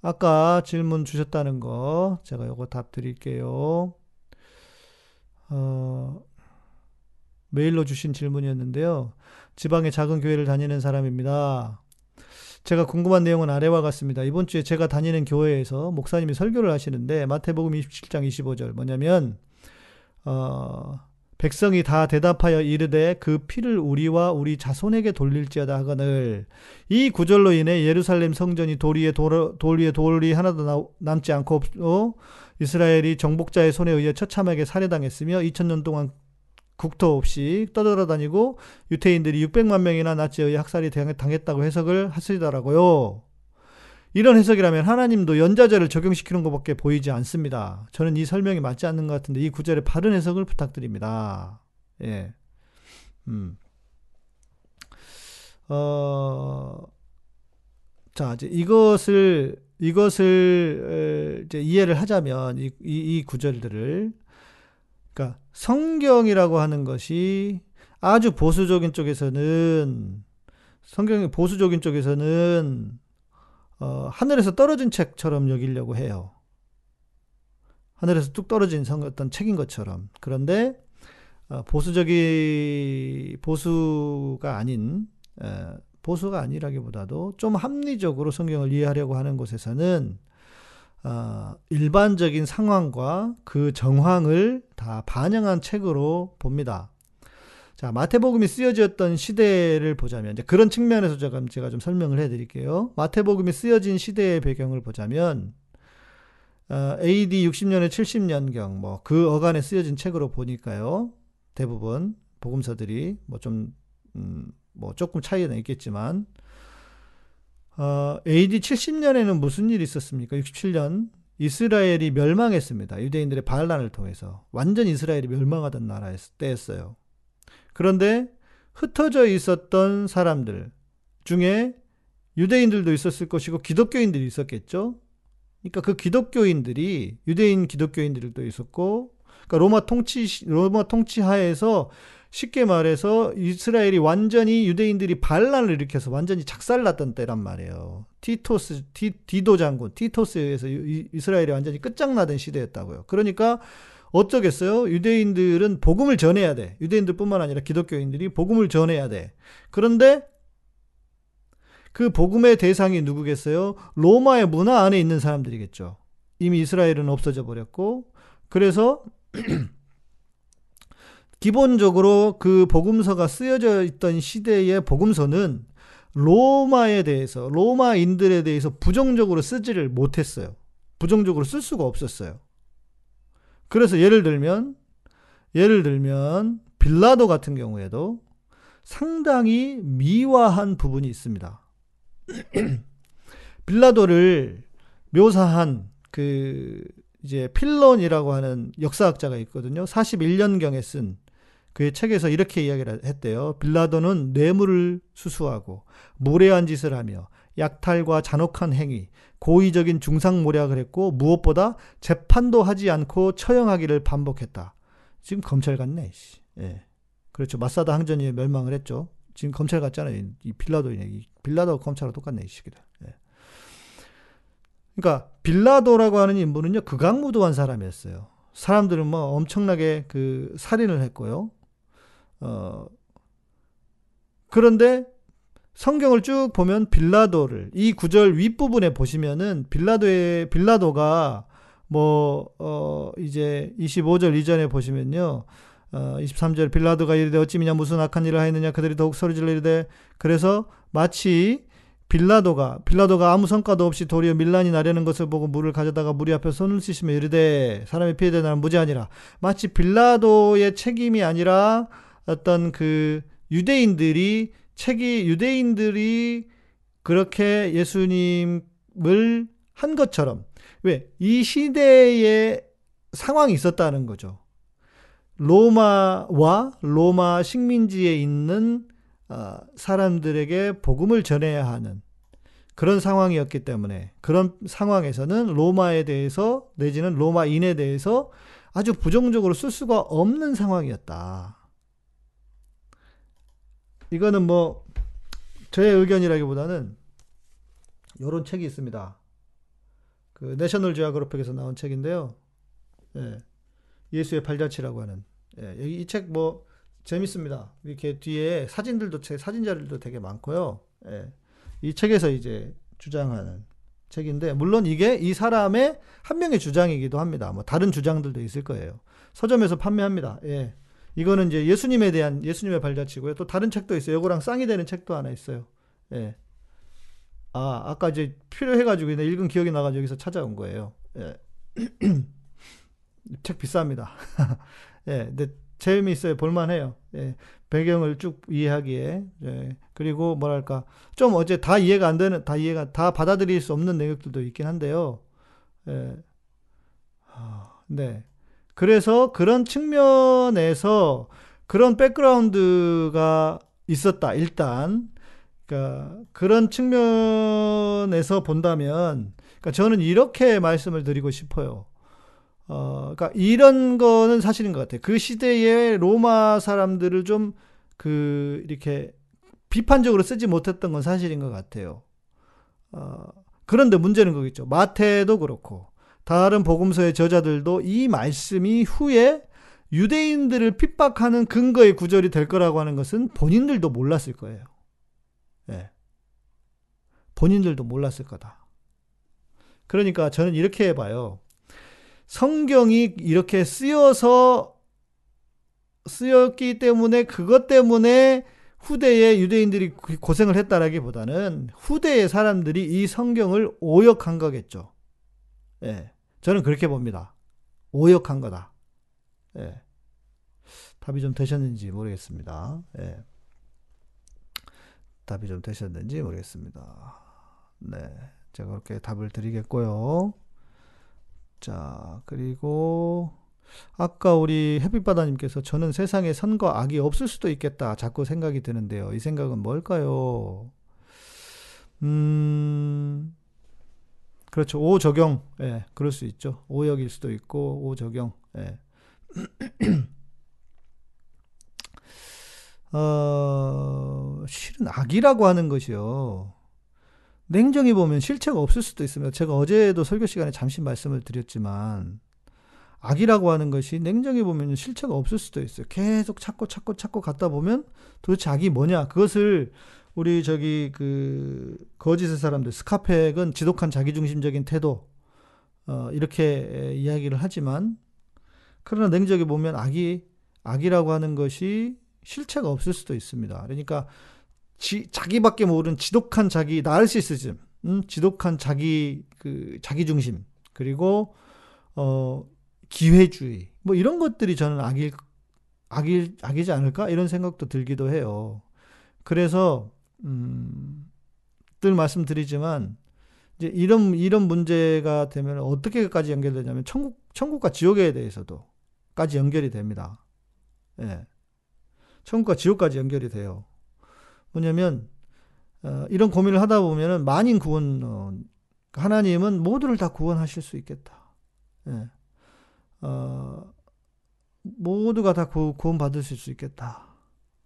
Speaker 1: 아까 질문 주셨다는 거 제가 요거 답 드릴게요. 어, 메일로 주신 질문이었는데요. 지방의 작은 교회를 다니는 사람입니다. 제가 궁금한 내용은 아래와 같습니다. 이번 주에 제가 다니는 교회에서 목사님이 설교를 하시는데 마태복음 27장 25절 뭐냐면 어, 백성이 다 대답하여 이르되 그 피를 우리와 우리 자손에게 돌릴지어다 하거늘 이 구절로 인해 예루살렘 성전이 돌 위에 돌, 돌 위에 돌이 하나도 나, 남지 않고 어, 이스라엘이 정복자의 손에 의해 처참하게 살해당했으며 2000년 동안 국토 없이 떠돌아다니고 유태인들이 600만 명이나 나치에 의해 학살이 당했다고 해석을 하시더라고요. 이런 해석이라면 하나님도 연자제를 적용시키는 것밖에 보이지 않습니다. 저는 이 설명이 맞지 않는 것 같은데 이 구절의 바른 해석을 부탁드립니다. 예. 음. 어, 자, 이제 이것을, 이것을, 에, 이제 이해를 하자면, 이, 이, 이 구절들을, 그러니까 성경이라고 하는 것이 아주 보수적인 쪽에서는, 성경의 보수적인 쪽에서는, 어, 하늘에서 떨어진 책처럼 여기려고 해요. 하늘에서 뚝 떨어진 성, 어떤 책인 것처럼. 그런데, 어, 보수적이, 보수가 아닌, 에, 보수가 아니라기보다도 좀 합리적으로 성경을 이해하려고 하는 곳에서는 어, 일반적인 상황과 그 정황을 다 반영한 책으로 봅니다. 자, 마태복음이 쓰여졌던 시대를 보자면, 이제 그런 측면에서 제가, 제가 좀 설명을 해 드릴게요. 마태복음이 쓰여진 시대의 배경을 보자면, 어, AD 60년에 70년경, 뭐, 그 어간에 쓰여진 책으로 보니까요. 대부분, 복음서들이, 뭐 좀, 음, 뭐 조금 차이는 있겠지만 어, AD 70년에는 무슨 일이 있었습니까? 67년 이스라엘이 멸망했습니다. 유대인들의 반란을 통해서 완전 이스라엘이 멸망하던 나라의 때였어요. 그런데 흩어져 있었던 사람들 중에 유대인들도 있었을 것이고 기독교인들이 있었겠죠. 그러니까 그 기독교인들이 유대인 기독교인들도 있었고, 그러니까 로마 통치 로마 통치 하에서 쉽게 말해서 이스라엘이 완전히 유대인들이 반란을 일으켜서 완전히 작살났던 때란 말이에요. 티토스, 티, 디도 장군, 티토스에 의해서 이스라엘이 완전히 끝장나던 시대였다고요. 그러니까 어쩌겠어요? 유대인들은 복음을 전해야 돼. 유대인들뿐만 아니라 기독교인들이 복음을 전해야 돼. 그런데 그 복음의 대상이 누구겠어요? 로마의 문화 안에 있는 사람들이겠죠. 이미 이스라엘은 없어져 버렸고, 그래서 기본적으로 그 복음서가 쓰여져 있던 시대의 복음서는 로마에 대해서, 로마인들에 대해서 부정적으로 쓰지를 못했어요. 부정적으로 쓸 수가 없었어요. 그래서 예를 들면, 예를 들면, 빌라도 같은 경우에도 상당히 미화한 부분이 있습니다. 빌라도를 묘사한 그 이제 필론이라고 하는 역사학자가 있거든요. 41년경에 쓴 그의 책에서 이렇게 이야기를 했대요. 빌라도는 뇌물을 수수하고 무례한 짓을 하며 약탈과 잔혹한 행위, 고의적인 중상모략을 했고 무엇보다 재판도 하지 않고 처형하기를 반복했다. 지금 검찰 같네. 예. 그렇죠. 마사다 항전이 멸망을 했죠. 지금 검찰 같잖아요. 이 빌라도이네. 이 빌라도 검찰하고 똑같네. 이 시기들. 예. 그러니까 빌라도라고 하는 인물은요 극악무도한 사람이었어요. 사람들은 뭐 엄청나게 그 살인을 했고요. 어, 그런데 성경을 쭉 보면 빌라도를 이 구절 윗부분에 보시면은 빌라도의 빌라도가 뭐 어 이제 25절 이전에 보시면요. 어 23절 빌라도가 이르되 어찌미냐 무슨 악한 일을 하였느냐 그들이 더욱 소리질러 이르되 그래서 마치 빌라도가 빌라도가 아무 성과도 없이 도리어 밀란이 나려는 것을 보고 물을 가져다가 무리 앞에 손을 씻으며 이르되 사람이 피해되 나는 무죄아니라 마치 빌라도의 책임이 아니라 어떤 그 유대인들이 책이 유대인들이 그렇게 예수님을 한 것처럼 왜 이 시대에 상황이 있었다는 거죠. 로마와 로마 식민지에 있는 어, 사람들에게 복음을 전해야 하는 그런 상황이었기 때문에 그런 상황에서는 로마에 대해서 내지는 로마인에 대해서 아주 부정적으로 쓸 수가 없는 상황이었다. 이거는 뭐 저의 의견이라기보다는 이런 책이 있습니다. 그 내셔널 지오그래픽에서 나온 책인데요. 예. 예수의 발자취라고 하는 예. 이책 뭐 재밌습니다. 이렇게 뒤에 사진들도 책 사진 자료도 되게 많고요. 예. 이 책에서 이제 주장하는 책인데 물론 이게 이 사람의 한 명의 주장이기도 합니다. 뭐 다른 주장들도 있을 거예요. 서점에서 판매합니다. 예. 이거는 이제 예수님에 대한 예수님의 발자취고요. 또 다른 책도 있어요. 이거랑 쌍이 되는 책도 하나 있어요. 예. 아, 아까 이제 필요해가지고 읽은 기억이 나가지고 여기서 찾아온 거예요. 예. 책 비쌉니다. 예, 근데 재미있어요. 볼만해요. 예, 배경을 쭉 이해하기에. 예, 그리고 뭐랄까. 좀 어제 다 이해가 안 되는, 다 이해가, 다 받아들일 수 없는 내용들도 있긴 한데요. 예. 아, 네. 그래서 그런 측면에서 그런 백그라운드가 있었다. 일단 그러니까 그런 측면에서 본다면 그러니까 저는 이렇게 말씀을 드리고 싶어요. 어, 그러니까 이런 거는 사실인 것 같아요. 그 시대에 로마 사람들을 좀 그 이렇게 비판적으로 쓰지 못했던 건 사실인 것 같아요. 어, 그런데 문제는 거겠죠. 마태도 그렇고 다른 복음서의 저자들도 이 말씀이 후에 유대인들을 핍박하는 근거의 구절이 될 거라고 하는 것은 본인들도 몰랐을 거예요. 예. 본인들도 몰랐을 거다. 그러니까 저는 이렇게 해봐요. 성경이 이렇게 쓰여서 쓰였기 때문에 그것 때문에 후대에 유대인들이 고생을 했다라기보다는 후대의 사람들이 이 성경을 오역한 거겠죠. 예. 저는 그렇게 봅니다. 오역한 거다. 예. 답이 좀 되셨는지 모르겠습니다. 예. 답이 좀 되셨는지 모르겠습니다. 네. 제가 그렇게 답을 드리겠고요. 자, 그리고 아까 우리 햇빛바다님께서 저는 세상에 선과 악이 없을 수도 있겠다. 자꾸 생각이 드는데요. 이 생각은 뭘까요? 음, 그렇죠. 오 적용. 예, 그럴 수 있죠. 오역일 수도 있고, 오 적용. 예. 어, 실은 악이라고 하는 것이요. 냉정히 보면 실체가 없을 수도 있습니다. 제가 어제도 설교 시간에 잠시 말씀을 드렸지만, 악이라고 하는 것이 냉정히 보면 실체가 없을 수도 있어요. 계속 찾고 찾고 찾고 갖다 보면 도대체 악이 뭐냐? 그것을 우리 저기 그 거짓의 사람들 스카펙은 지독한 자기중심적인 태도 어 이렇게 이야기를 하지만 그러나 냉정히 보면 악이 악이라고 하는 것이 실체가 없을 수도 있습니다. 그러니까 지, 자기밖에 모르는 지독한 자기 나르시시즘, 음, 지독한 자기 그 자기 중심 그리고 어 기회주의 뭐 이런 것들이 저는 악일 악일 악이지 않을까 이런 생각도 들기도 해요. 그래서 음, 늘 말씀드리지만 이제 이런 이런 문제가 되면 어떻게까지 연결되냐면 천국 천국과 지옥에 대해서도까지 연결이 됩니다. 예. 천국과 지옥까지 연결이 돼요. 뭐냐면 어, 이런 고민을 하다 보면은 만인 구원 어, 하나님은 모두를 다 구원하실 수 있겠다. 예. 어, 모두가 다 구원 받으실 수 있겠다.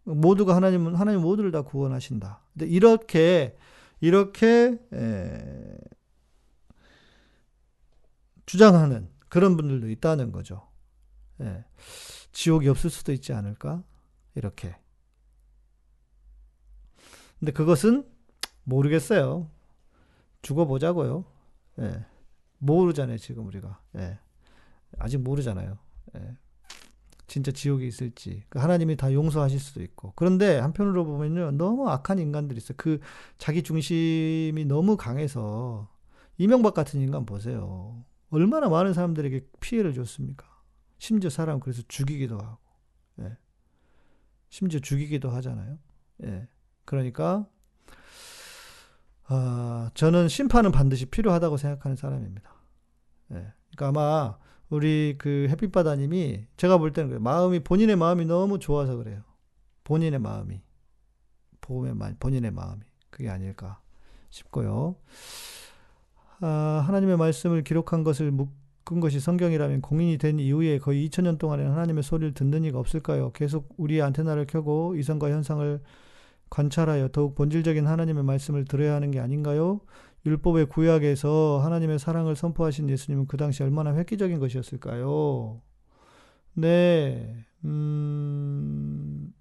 Speaker 1: 모두가 하나님은 하나님 모두를 다 구원하신다. 근데 이렇게 이렇게 에, 주장하는 그런 분들도 있다는 거죠. 예. 지옥이 없을 수도 있지 않을까? 이렇게. 근데 그것은 모르겠어요. 죽어보자고요. 예. 모르잖아요, 지금 우리가. 예. 아직 모르잖아요. 예. 진짜 지옥에 있을지. 그 하나님이 다 용서하실 수도 있고. 그런데 한편으로 보면요. 너무 악한 인간들이 있어요. 그 자기 중심이 너무 강해서 이명박 같은 인간 보세요. 얼마나 많은 사람들에게 피해를 줬습니까? 심지어 사람 그래서 죽이기도 하고. 예. 심지어 죽이기도 하잖아요. 예. 그러니까 아, 저는 심판은 반드시 필요하다고 생각하는 사람입니다. 예. 그러니까 아마 우리 그 햇빛바다님이 제가 볼 때는 그래요. 마음이 본인의 마음이 너무 좋아서 그래요. 본인의 마음이 보험의 본인의 마음이 그게 아닐까 싶고요. 아, 하나님의 말씀을 기록한 것을 묶은 것이 성경이라면 공인이 된 이후에 거의 2000년 동안에 하나님의 소리를 듣는 이가 없을까요? 계속 우리의 안테나를 켜고 이성과 현상을 관찰하여 더욱 본질적인 하나님의 말씀을 들어야 하는 게 아닌가요? 율법의 구약에서 하나님의 사랑을 선포하신 예수님은 그 당시 얼마나 획기적인 것이었을까요? 네, 음,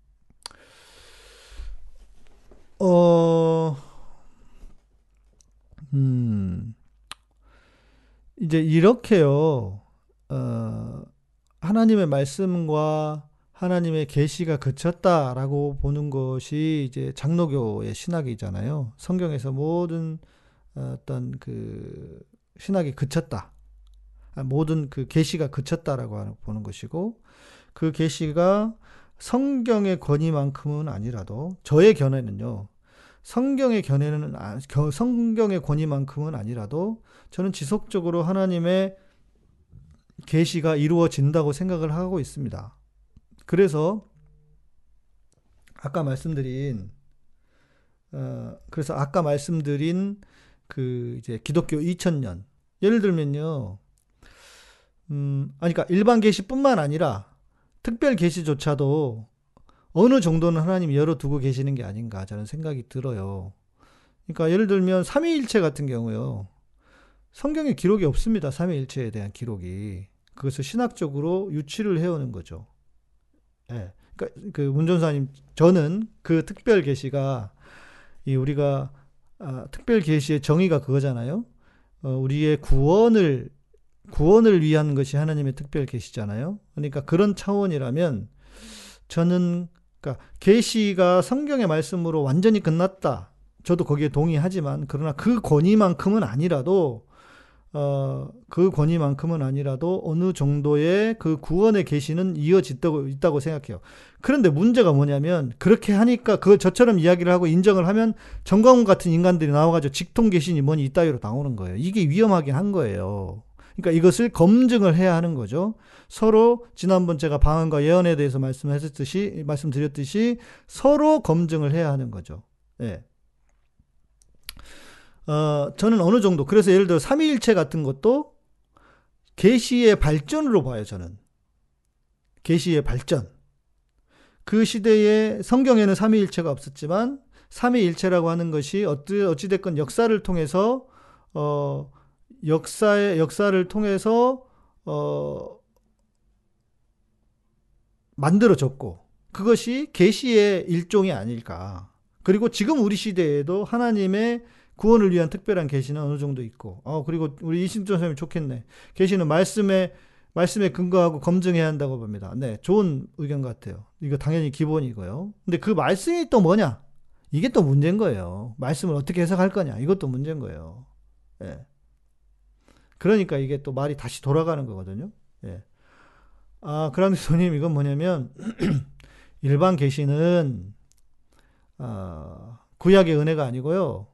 Speaker 1: 어, 음, 이제 이렇게요, 어, 하나님의 말씀과 하나님의 계시가 그쳤다라고 보는 것이 이제 장로교의 신학이잖아요. 성경에서 모든 어떤 그 신학이 그쳤다. 아, 모든 그 계시가 그쳤다라고 보는 것이고 그 계시가 성경의 권위만큼은 아니라도 저의 견해는요. 성경의 견해는 아, 성경의 권위만큼은 아니라도 저는 지속적으로 하나님의 계시가 이루어진다고 생각을 하고 있습니다. 그래서 아까 말씀드린 어, 그래서 아까 말씀드린 그 이제 기독교 2000년 예를 들면요. 음, 아니 그러니까 일반 계시뿐만 아니라 특별 계시조차도 어느 정도는 하나님이 열어 두고 계시는 게 아닌가 저는 생각이 들어요. 그러니까 예를 들면 삼위일체 같은 경우요. 성경에 기록이 없습니다. 삼위일체에 대한 기록이. 그것을 신학적으로 유치를 해오는 거죠. 예. 그러니까 그 문전사님 저는 그 특별 계시가 이 우리가 아, 특별 계시의 정의가 그거잖아요. 어, 우리의 구원을 구원을 위한 것이 하나님의 특별 계시잖아요. 그러니까 그런 차원이라면 저는 그러니까 계시가 성경의 말씀으로 완전히 끝났다. 저도 거기에 동의하지만 그러나 그 권위만큼은 아니라도 어, 그 권위만큼은 아니라도 어느 정도의 그 구원의 계시는 이어졌다고 있다고 생각해요. 그런데 문제가 뭐냐면 그렇게 하니까 그 저처럼 이야기를 하고 인정을 하면 정광훈 같은 인간들이 나와가지고 직통 계시니 뭐니 이따위로 나오는 거예요. 이게 위험하긴 한 거예요. 그러니까 이것을 검증을 해야 하는 거죠. 서로 지난번 제가 방언과 예언에 대해서 말씀하셨듯이 말씀드렸듯이 서로 검증을 해야 하는 거죠. 예. 어, 저는 어느 정도 그래서 예를 들어 삼위일체 같은 것도 계시의 발전으로 봐요. 저는 계시의 발전. 그 시대에 성경에는 삼위일체가 없었지만 삼위일체라고 하는 것이 어찌 어찌 됐건 역사를 통해서 어 역사의 역사를 통해서 어 만들어졌고 그것이 계시의 일종이 아닐까. 그리고 지금 우리 시대에도 하나님의 구원을 위한 특별한 계시는 어느 정도 있고, 어, 그리고 우리 이신전 선생님 좋겠네. 계시는 말씀에, 말씀에 근거하고 검증해야 한다고 봅니다. 네, 좋은 의견 같아요. 이거 당연히 기본이고요. 근데 그 말씀이 또 뭐냐? 이게 또 문제인 거예요. 말씀을 어떻게 해석할 거냐? 이것도 문제인 거예요. 예. 그러니까 이게 또 말이 다시 돌아가는 거거든요. 예. 아, 그런데 손님, 이건 뭐냐면, 일반 계시는, 어, 구약의 은혜가 아니고요.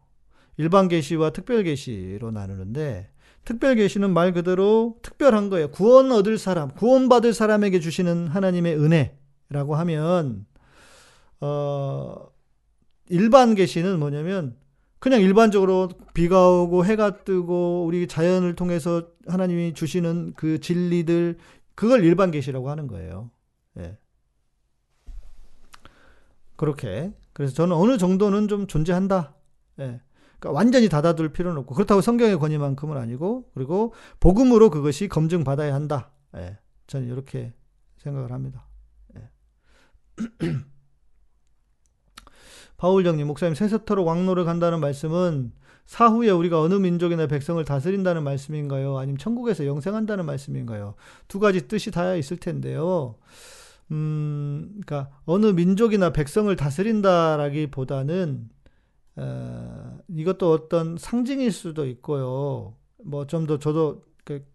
Speaker 1: 일반 계시와 특별 계시로 나누는데 특별 계시는 말 그대로 특별한 거예요. 구원 얻을 사람, 구원 받을 사람에게 주시는 하나님의 은혜라고 하면 어 일반 계시는 뭐냐면 그냥 일반적으로 비가 오고 해가 뜨고 우리 자연을 통해서 하나님이 주시는 그 진리들 그걸 일반 계시라고 하는 거예요. 예. 그렇게 그래서 저는 어느 정도는 좀 존재한다. 예. 그러니까 완전히 닫아둘 필요는 없고 그렇다고 성경의 권위만큼은 아니고 그리고 복음으로 그것이 검증받아야 한다. 예, 저는 이렇게 생각을 합니다. 예. 바울정님 목사님 세세토록 왕노를 간다는 말씀은 사후에 우리가 어느 민족이나 백성을 다스린다는 말씀인가요? 아니면 천국에서 영생한다는 말씀인가요? 두 가지 뜻이 다 있을 텐데요. 음, 그러니까 어느 민족이나 백성을 다스린다라기보다는 어, 이것도 어떤 상징일 수도 있고요. 뭐 좀 더 저도 그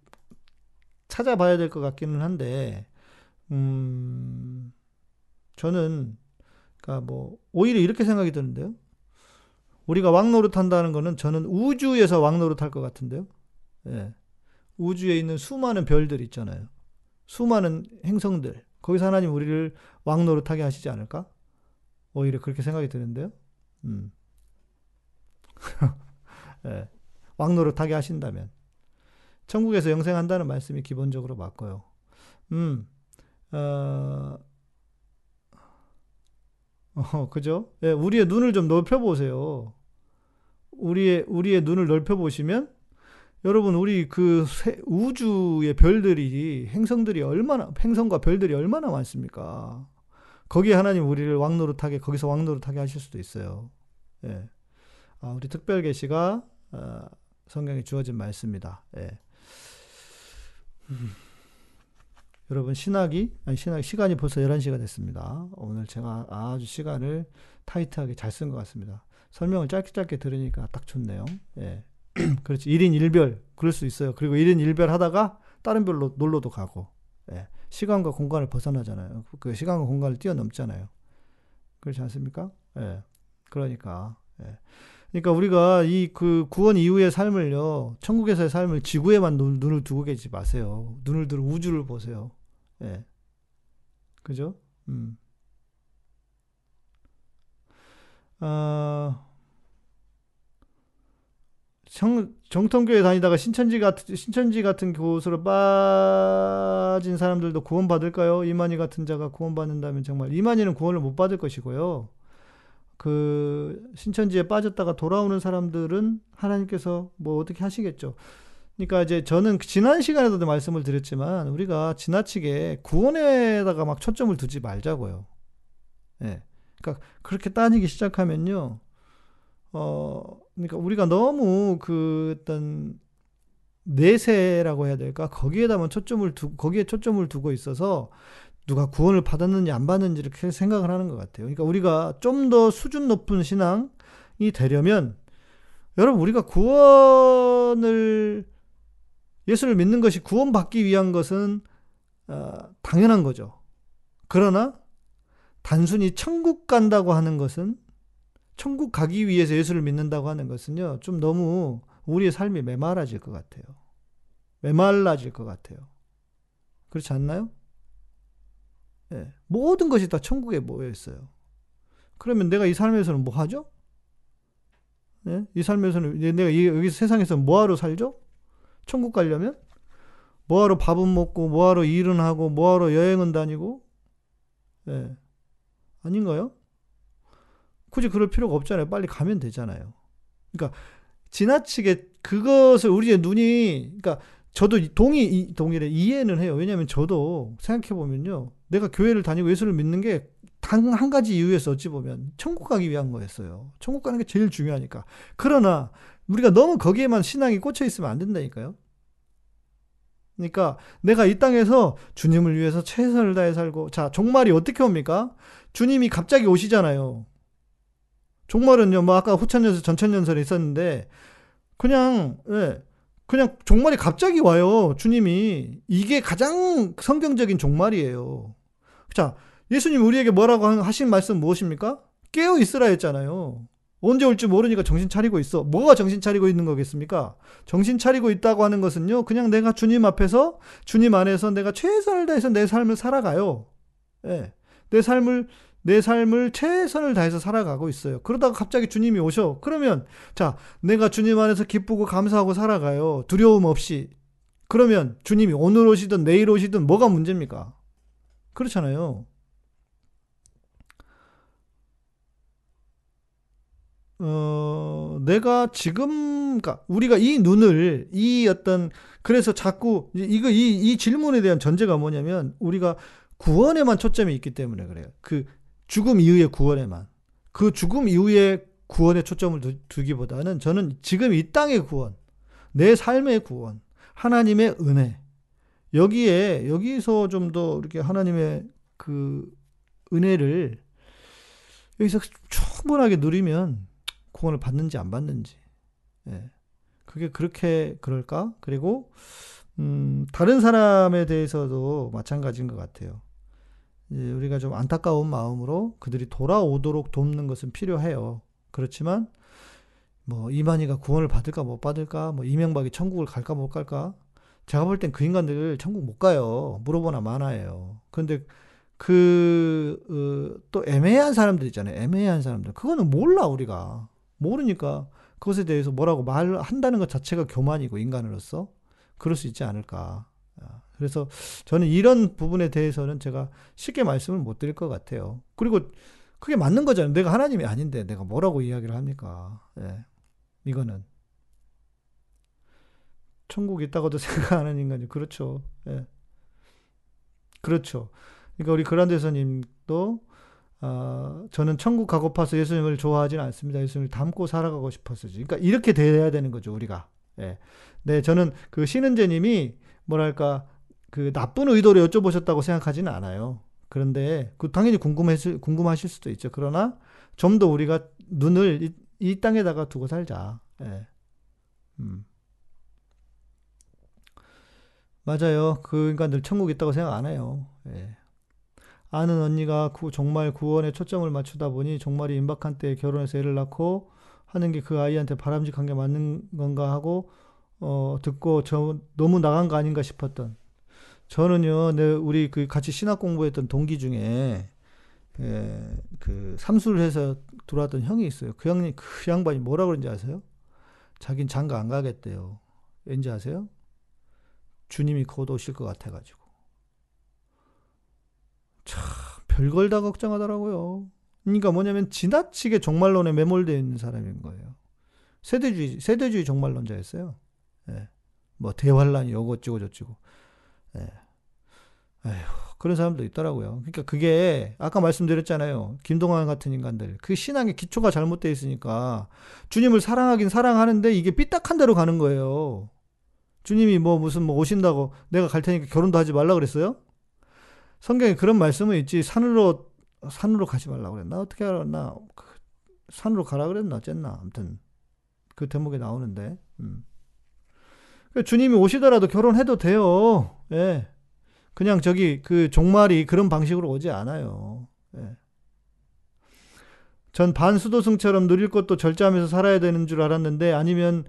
Speaker 1: 찾아봐야 될 것 같기는 한데, 음, 저는, 그니까 뭐, 오히려 이렇게 생각이 드는데요. 우리가 왕노릇 한다는 거는 저는 우주에서 왕노릇 할 것 같은데요. 예. 우주에 있는 수많은 별들 있잖아요. 수많은 행성들. 거기서 하나님 우리를 왕노릇 하게 하시지 않을까? 오히려 그렇게 생각이 드는데요. 음. 예, 왕노릇하게 하신다면 천국에서 영생한다는 말씀이 기본적으로 맞고요. 음, 어, 어 그죠? 예, 우리의 눈을 좀 넓혀 보세요. 우리의 우리의 눈을 넓혀 보시면 여러분 우리 그 우주의 별들이 행성들이 얼마나 행성과 별들이 얼마나 많습니까? 거기에 하나님 우리를 왕노릇하게 거기서 왕노릇하게 하실 수도 있어요. 예. 아, 우리 특별 계시가 어, 성경에 주어진 말씀입니다. 예. 음. 여러분 신학이 아니 신학 시간이 벌써 11시가 됐습니다. 오늘 제가 아주 시간을 타이트하게 잘 쓴 것 같습니다. 설명을 짧게 짧게 들으니까 딱 좋네요. 예. 그렇지. 1인 1별 그럴 수 있어요. 그리고 1인 1별 하다가 다른 별로 놀러도 가고. 예. 시간과 공간을 벗어나잖아요. 그 시간과 공간을 뛰어넘잖아요. 그렇지 않습니까? 예. 그러니까 예. 그러니까 우리가 이 그 구원 이후의 삶을요, 천국에서의 삶을 지구에만 눈, 을 두고 계지 마세요. 눈을 들어 우주를 보세요. 예. 그죠? 음. 아, 정, 정통교회 다니다가 신천지 같은 신천지 같은 곳으로 빠진 사람들도 구원 받을까요? 이만희 같은 자가 구원 받는다면 정말 이만희는 구원을 못 받을 것이고요. 그 신천지에 빠졌다가 돌아오는 사람들은 하나님께서 뭐 어떻게 하시겠죠. 그러니까 이제 저는 지난 시간에도 말씀을 드렸지만 우리가 지나치게 구원에다가 막 초점을 두지 말자고요. 예. 그러니까 그렇게 따지기 시작하면요. 어, 그러니까 우리가 너무 그 어떤 내세라고 해야 될까? 거기에다만 초점을 두, 거기에 초점을 두고 있어서 누가 구원을 받았는지 안 받는지 이렇게 생각을 하는 것 같아요. 그러니까 우리가 좀 더 수준 높은 신앙이 되려면 여러분 우리가 구원을 예수를 믿는 것이 구원받기 위한 것은 어, 당연한 거죠. 그러나 단순히 천국 간다고 하는 것은 천국 가기 위해서 예수를 믿는다고 하는 것은요, 좀 너무 우리의 삶이 메말라질 것 같아요. 메말라질 것 같아요. 그렇지 않나요? 예, 모든 것이 다 천국에 모여 있어요. 그러면 내가 이 삶에서는 뭐 하죠? 예? 이 삶에서는 내가 이, 여기 세상에서 뭐하러 살죠? 천국 가려면 뭐하러 밥은 먹고 뭐하러 일은 하고 뭐하러 여행은 다니고 예. 아닌가요? 굳이 그럴 필요가 없잖아요. 빨리 가면 되잖아요. 그러니까 지나치게 그것을 우리의 눈이 그러니까 저도 동의 동의를 이해는 해요. 왜냐하면 저도 생각해 보면요, 내가 교회를 다니고 예수를 믿는 게 단 한 가지 이유에서 어찌 보면 천국 가기 위한 거였어요. 천국 가는 게 제일 중요하니까. 그러나 우리가 너무 거기에만 신앙이 꽂혀 있으면 안 된다니까요. 그러니까 내가 이 땅에서 주님을 위해서 최선을 다해 살고 자 종말이 어떻게 옵니까? 주님이 갑자기 오시잖아요. 종말은요, 뭐 아까 후천연설, 전천연설에 있었는데 그냥 예, 그냥 종말이 갑자기 와요. 주님이 이게 가장 성경적인 종말이에요. 자, 예수님 우리에게 뭐라고 하신 말씀 무엇입니까? 깨어 있으라 했잖아요. 언제 올지 모르니까 정신 차리고 있어. 뭐가 정신 차리고 있는 거겠습니까? 정신 차리고 있다고 하는 것은요, 그냥 내가 주님 앞에서, 주님 안에서 내가 최선을 다해서 내 삶을 살아가요. 예. 내 삶을, 내 삶을 최선을 다해서 살아가고 있어요. 그러다가 갑자기 주님이 오셔. 그러면, 자, 내가 주님 안에서 기쁘고 감사하고 살아가요. 두려움 없이. 그러면 주님이 오늘 오시든 내일 오시든 뭐가 문제입니까? 그렇잖아요. 어, 내가 지금, 그러니까 우리가 이 눈을, 이 어떤, 그래서 자꾸, 이거, 이, 이 질문에 대한 전제가 뭐냐면, 우리가 구원에만 초점이 있기 때문에 그래요. 그 죽음 이후의 구원에만. 그 죽음 이후의 구원에 초점을 두, 기보다는 저는 지금 이 땅의 구원, 내 삶의 구원, 하나님의 은혜, 여기에, 여기서 좀 더 이렇게 하나님의 그 은혜를 여기서 충분하게 누리면 구원을 받는지 안 받는지. 예. 그게 그렇게 그럴까? 그리고 음, 다른 사람에 대해서도 마찬가지인 것 같아요. 우리가 좀 안타까운 마음으로 그들이 돌아오도록 돕는 것은 필요해요. 그렇지만 뭐 이만희가 구원을 받을까 못 받을까, 뭐 이명박이 천국을 갈까 못 갈까. 제가 볼 땐 그 인간들 천국 못 가요. 물어보나 마나예요. 그런데 그, 어, 또 애매한 사람들 있잖아요. 애매한 사람들. 그거는 몰라, 우리가. 모르니까 그것에 대해서 뭐라고 말한다는 것 자체가 교만이고 인간으로서 그럴 수 있지 않을까. 아, 그래서 저는 이런 부분에 대해서는 제가 쉽게 말씀을 못 드릴 것 같아요. 그리고 그게 맞는 거잖아요. 내가 하나님이 아닌데 내가 뭐라고 이야기를 합니까? 예. 이거는. 천국 있다고도 생각 하는 인간이 그렇죠. 예. 그렇죠. 그러니까 우리 그란데서님도 어, 저는 천국 가고 파서 예수님을 좋아하지는 않습니다. 예수님을 닮고 살아가고 싶었어요. 그러니까 이렇게 돼야 되는 거죠, 우리가. 예. 네, 저는 그 신은재님이 뭐랄까 그 나쁜 의도로 여쭤보셨다고 생각하지는 않아요. 그런데 그 당연히 궁금했을 궁금하실 수도 있죠. 그러나 좀 더 우리가 눈을 이, 이, 땅에다가 두고 살자. 예. 음. 맞아요. 그 인간들 천국 있다고 생각 안 해요. 예. 아는 언니가 구, 정말 구원에 초점을 맞추다 보니 정말이 임박한 때에 결혼해서 애를 낳고 하는 게 그 아이한테 바람직한 게 맞는 건가 하고 어, 듣고 저 너무 나간 거 아닌가 싶었던 저는요, 내 우리 그 같이 신학 공부했던 동기 중에 예, 그 삼수를 해서 들어왔던 형이 있어요. 그 형님 그 양반이 뭐라 그런지 아세요? 자긴 장가 안 가겠대요. 왠지 아세요? 주님이 곧 오실 것 같아가지고. 참, 별걸 다 걱정하더라고요. 그러니까 뭐냐면 지나치게 종말론에 매몰되어 있는 사람인 거예요. 세대주의, 세대주의 종말론자였어요. 예. 뭐 대환란이 요거찌고 저찌고. 예. 에휴, 그런 사람도 있더라고요. 그러니까 그게 아까 말씀드렸잖아요. 김동완 같은 인간들. 그 신앙의 기초가 잘못되어 있으니까 주님을 사랑하긴 사랑하는데 이게 삐딱한 대로 가는 거예요. 주님이 뭐 무슨 뭐 오신다고 내가 갈 테니까 결혼도 하지 말라 그랬어요? 성경에 그런 말씀은 있지. 산으로 산으로 가지 말라고 그랬나? 어떻게 알았나? 그 산으로 가라 그랬나? 어쨌나? 아무튼 그 대목에 나오는데. 음. 그러니까 주님이 오시더라도 결혼해도 돼요. 예. 그냥 저기 그 종말이 그런 방식으로 오지 않아요. 예. 전 반수도승처럼 누릴 것도 절제하면서 살아야 되는 줄 알았는데 아니면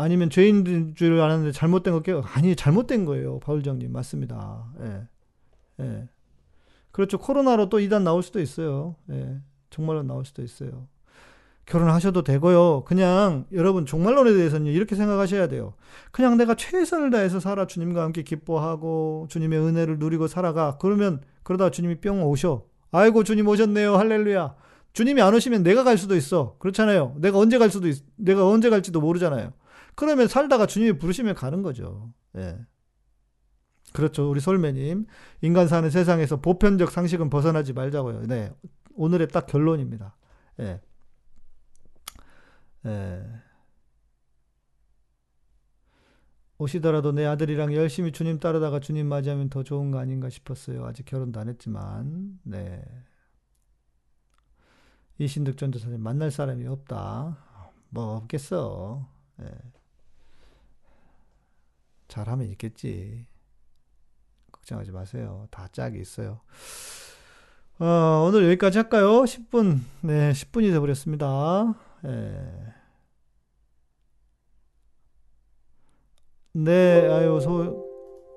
Speaker 1: 아니면 죄인인 줄 알았는데 잘못된 거 아니 잘못된 거예요. 바울장님 맞습니다. 예. 예. 그렇죠. 코로나로 또 이단 나올 수도 있어요. 예. 정말로 나올 수도 있어요. 결혼하셔도 되고요. 그냥 여러분 종말론에 대해서는 이렇게 생각하셔야 돼요. 그냥 내가 최선을 다해서 살아 주님과 함께 기뻐하고 주님의 은혜를 누리고 살아가. 그러면 그러다 주님이 뿅 오셔. 아이고 주님 오셨네요. 할렐루야. 주님이 안 오시면 내가 갈 수도 있어. 그렇잖아요. 내가 언제 갈 수도 있, 내가 언제 갈지도 모르잖아요. 그러면 살다가 주님이 부르시면 가는 거죠. 예. 그렇죠. 우리 솔매님. 인간 사는 세상에서 보편적 상식은 벗어나지 말자고요. 네. 오늘의 딱 결론입니다. 예. 예. 오시더라도 내 아들이랑 열심히 주님 따르다가 주님 맞이하면 더 좋은 거 아닌가 싶었어요. 아직 결혼도 안 했지만, 네. 이신득 전도사님 만날 사람이 없다. 뭐 없겠어. 예. 잘하면 있겠지. 걱정하지 마세요. 다 짝이 있어요. 어, 오늘 여기까지 할까요? 10분. 네, 10분이 돼버렸습니다. 예. 네, 아유, 소,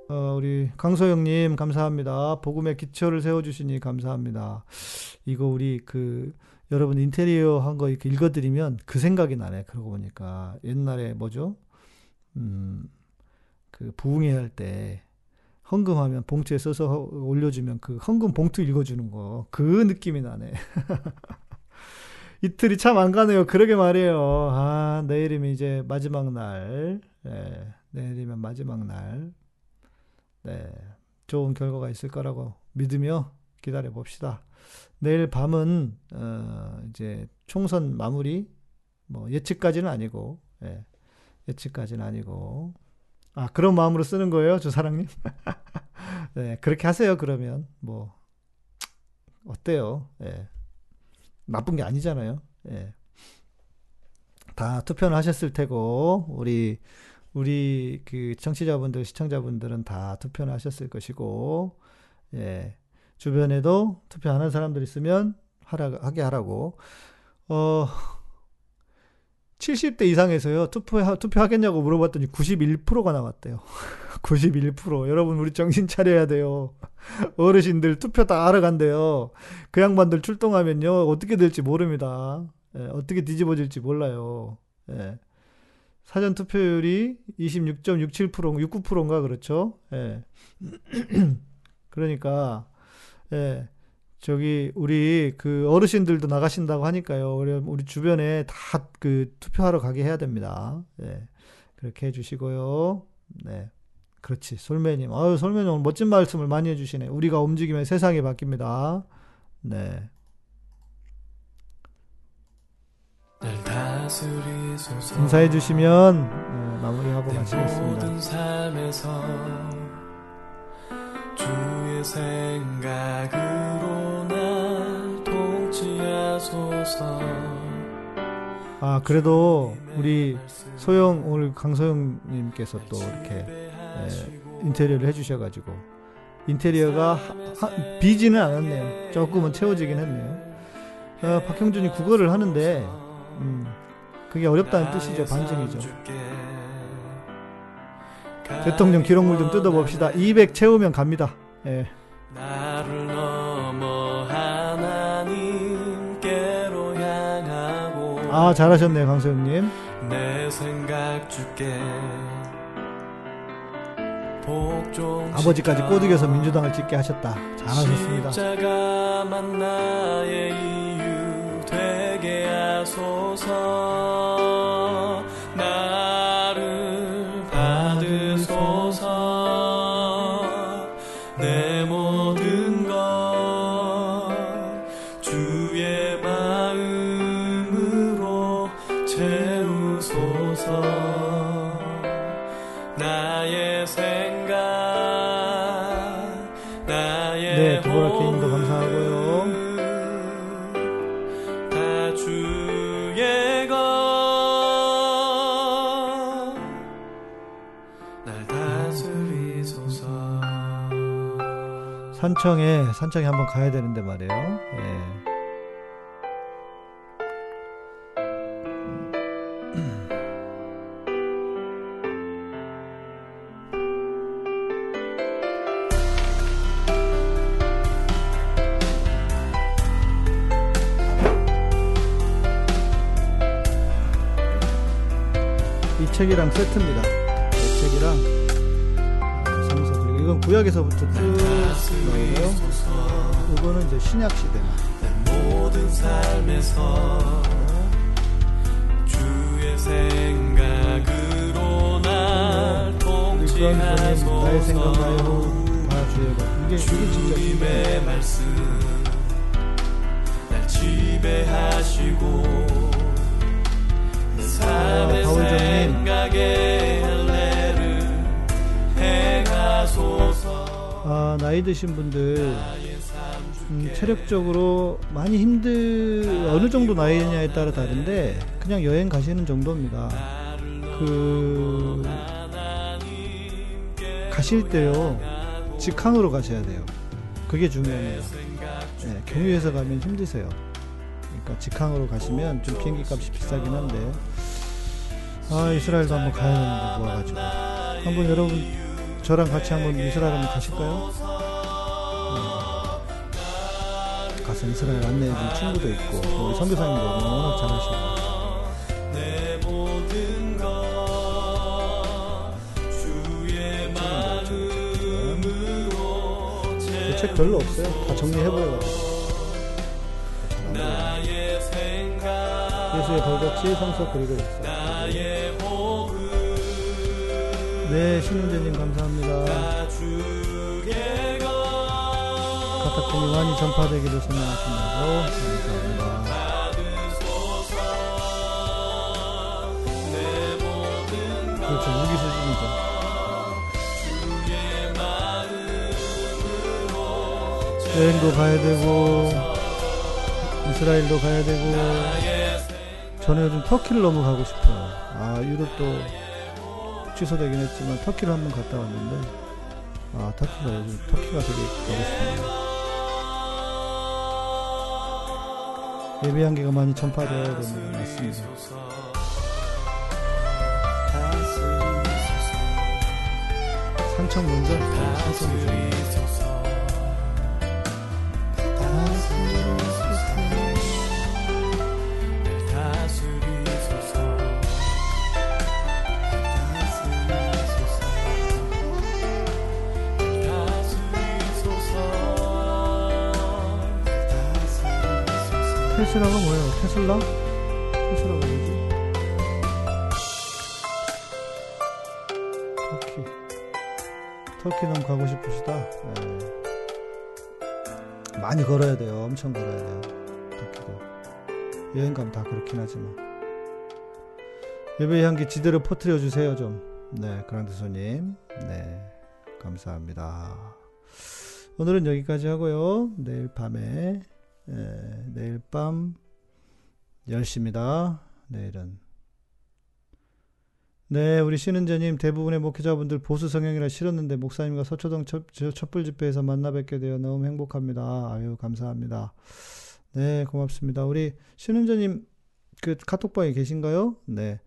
Speaker 1: 어, 우리 강소영님, 감사합니다. 복음의 기초를 세워주시니 감사합니다. 이거 우리 그, 여러분 인테리어 한 거 이렇게 읽어드리면 그 생각이 나네. 그러고 보니까. 옛날에 뭐죠? 음, 그 부흥회 할 때, 헌금하면 봉투에 써서 올려주면 그 헌금 봉투 읽어주는 거. 그 느낌이 나네. 이틀이 참 안 가네요. 그러게 말이에요. 아, 내일이면 이제 마지막 날. 네, 내일이면 마지막 날. 네, 좋은 결과가 있을 거라고 믿으며 기다려 봅시다. 내일 밤은, 어, 이제 총선 마무리, 뭐, 예측까지는 아니고, 예, 예측까지는 아니고, 아, 그런 마음으로 쓰는 거예요, 조사랑님? 네, 그렇게 하세요, 그러면. 뭐, 어때요? 예. 나쁜 게 아니잖아요. 예. 다 투표는 하셨을 테고, 우리, 우리 그 청취자분들, 시청자분들은 다 투표는 하셨을 것이고, 예. 주변에도 투표하는 사람들 있으면 하라, 하게 하라고. 어, 70대 이상에서요, 투표, 투표하겠냐고 물어봤더니 91%가 나왔대요. 91%. 여러분, 우리 정신 차려야 돼요. 어르신들 투표 다 하러 간대요. 그 양반들 출동하면요, 어떻게 될지 모릅니다. 예, 어떻게 뒤집어질지 몰라요. 예. 사전 투표율이 26.67%, 69%인가 그렇죠? 예. 그러니까, 예. 저기 우리 그 어르신들도 나가신다고 하니까요. 우리, 우리 주변에 다 그 투표하러 가게 해야 됩니다. 예. 그렇게 해주시고요. 네. 그렇지. 솔매님. 아유, 솔매님 오늘 멋진 말씀을 많이 해주시네. 우리가 움직이면 세상이 바뀝니다. 네. 인사해 주시면 네, 마무리하고 마치겠습니다. 아 그래도 우리 소영 오늘 강소영님께서 또 이렇게 예, 인테리어를 해주셔가지고 인테리어가 하, 비지는 않았네요. 조금은 채워지긴 했네요. 어, 박형준이 국어를 하는데 음, 그게 어렵다는 뜻이죠. 반증이죠. 대통령 기록물 좀 뜯어봅시다. 200 채우면 갑니다. 예. 아, 잘하셨네요, 강소영님.
Speaker 2: 내 생각 줄게 복종
Speaker 1: 아버지까지 꼬드겨서 민주당을 찍게 하셨다. 잘하셨습니다.
Speaker 2: 되게 하소서 나
Speaker 1: 산청에, 산청에 한번 가야 되는데 말이에요. 예. 이 책이랑 세트입니다. 이 책이랑 아, 성서 그리고 이건 구약에서부터 쭉 나오고요. 이거는 이제 신약 시대나
Speaker 2: 내 모든 삶에서 주의 생각으로 날
Speaker 1: 주한 선생님 나의 생각 나의
Speaker 2: 통치하소서
Speaker 1: 호흡 다 주의 것 이게 이게 진짜
Speaker 2: 주님의. 말씀 날 지배하시고 내 삶의
Speaker 1: 바울정님.
Speaker 2: 생각에
Speaker 1: 아 나이 드신 분들 음, 체력적으로 많이 힘들 어느 정도 나이냐에 따라 다른데 그냥 여행 가시는 정도입니다. 그 가실 때요 직항으로 가셔야 돼요. 그게 중요합니다. 네, 경유해서 가면 힘드세요. 그러니까 직항으로 가시면 좀 비행기 값이 비싸긴 한데 아 이스라엘도 한번 가야 되는데 모아가지고 한번 여러분 저랑 같이 한번 이스라엘 한번 가실까요? 네. 가서 이스라엘 안내해준 친구도 있고 또 우리 선교사님도 워낙 잘하시고 책 별로 없어요. 다 정리해버려가지고 예수의 벌같이 성서 그리고 있어요. 네 신윤재님 감사합니다. 카타콤이 많이 전파되기를 소망하신다고 감사합니다. 그렇죠 무기 수준이죠. 여행도 가야 되고 이스라엘도 가야 되고 저는 요즘 터키를 너무 가고 싶어요. 아 유럽도 취소되긴 했지만 터키를 한번 갔다 왔는데 아 터키가 요즘 터키가 되게 가고 싶네요. 예배 한계가 많이 전파되어야 되는 것 같습니다. 산청 네, 산청 먼저. 테슬라가 뭐예요? 테슬라? 테슬라가 뭐지? 터키. 터키 너무 가고 싶으시다. 예. 많이 걸어야 돼요. 엄청 걸어야 돼요. 터키도. 여행 가면 다 그렇긴 하지만. 예배 향기 지대로 퍼뜨려 주세요, 좀. 네, 그란드 손님. 네. 감사합니다. 오늘은 여기까지 하고요. 내일 밤에 예, 내일 밤 10시입니다. 내일은. 네, 우리 신은재님 대부분의 목회자분들 보수 성향이라 싫었는데 목사님과 서초동 첫, 저 촛불 집회에서 만나 뵙게 되어 너무 행복합니다. 아유, 감사합니다. 네, 고맙습니다. 우리 신은재님 그 카톡방에 계신가요? 네,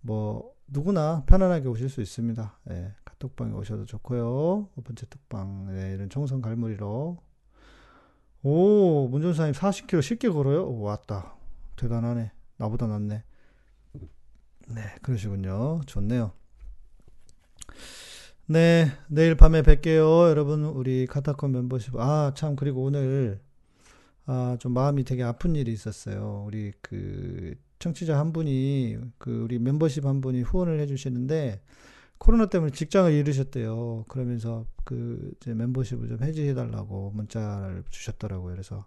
Speaker 1: 뭐 누구나 편안하게 오실 수 있습니다. 네, 카톡방에 오셔도 좋고요. 오픈 채톡방 네, 이런 총선 갈무리로 오, 문전사님 40km 쉽게 걸어요? 오, 왔다. 대단하네. 나보다 낫네. 네, 그러시군요. 좋네요. 네, 내일 밤에 뵐게요. 여러분, 우리 카타콤 멤버십. 아, 참, 그리고 오늘, 아, 좀 마음이 되게 아픈 일이 있었어요. 우리 그, 청취자 한 분이, 그, 우리 멤버십 한 분이 후원을 해주시는데, 코로나 때문에 직장을 잃으셨대요. 그러면서 그, 이제 멤버십을 좀 해지해달라고 문자를 주셨더라고요. 그래서,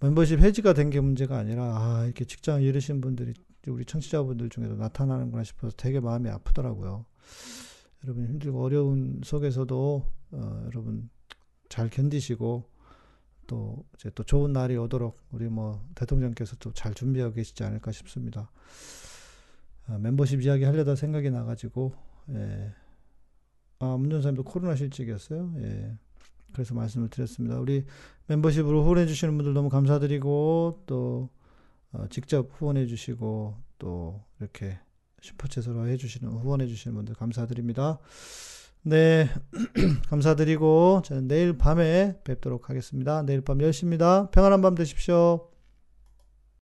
Speaker 1: 멤버십 해지가 된 게 문제가 아니라, 아, 이렇게 직장을 잃으신 분들이 우리 청취자분들 중에도 나타나는구나 싶어서 되게 마음이 아프더라고요. 여러분 힘들고 어려운 속에서도 어, 여러분 잘 견디시고 또 이제 또 좋은 날이 오도록 우리 뭐 대통령께서 또잘 준비하고 계시지 않을까 싶습니다. 아, 멤버십 이야기 하려다 생각이 나가지고 예. 아 문전사님도 코로나 실직이었어요. 예. 그래서 말씀을 드렸습니다. 우리 멤버십으로 후원해 주시는 분들 너무 감사드리고 또 어, 직접 후원해 주시고 또 이렇게 슈퍼챗으로 해 주시는 후원해 주시는 분들 감사드립니다. 네, 감사드리고 저는 내일 밤에 뵙도록 하겠습니다. 내일 밤 10시입니다. 평안한 밤 되십시오.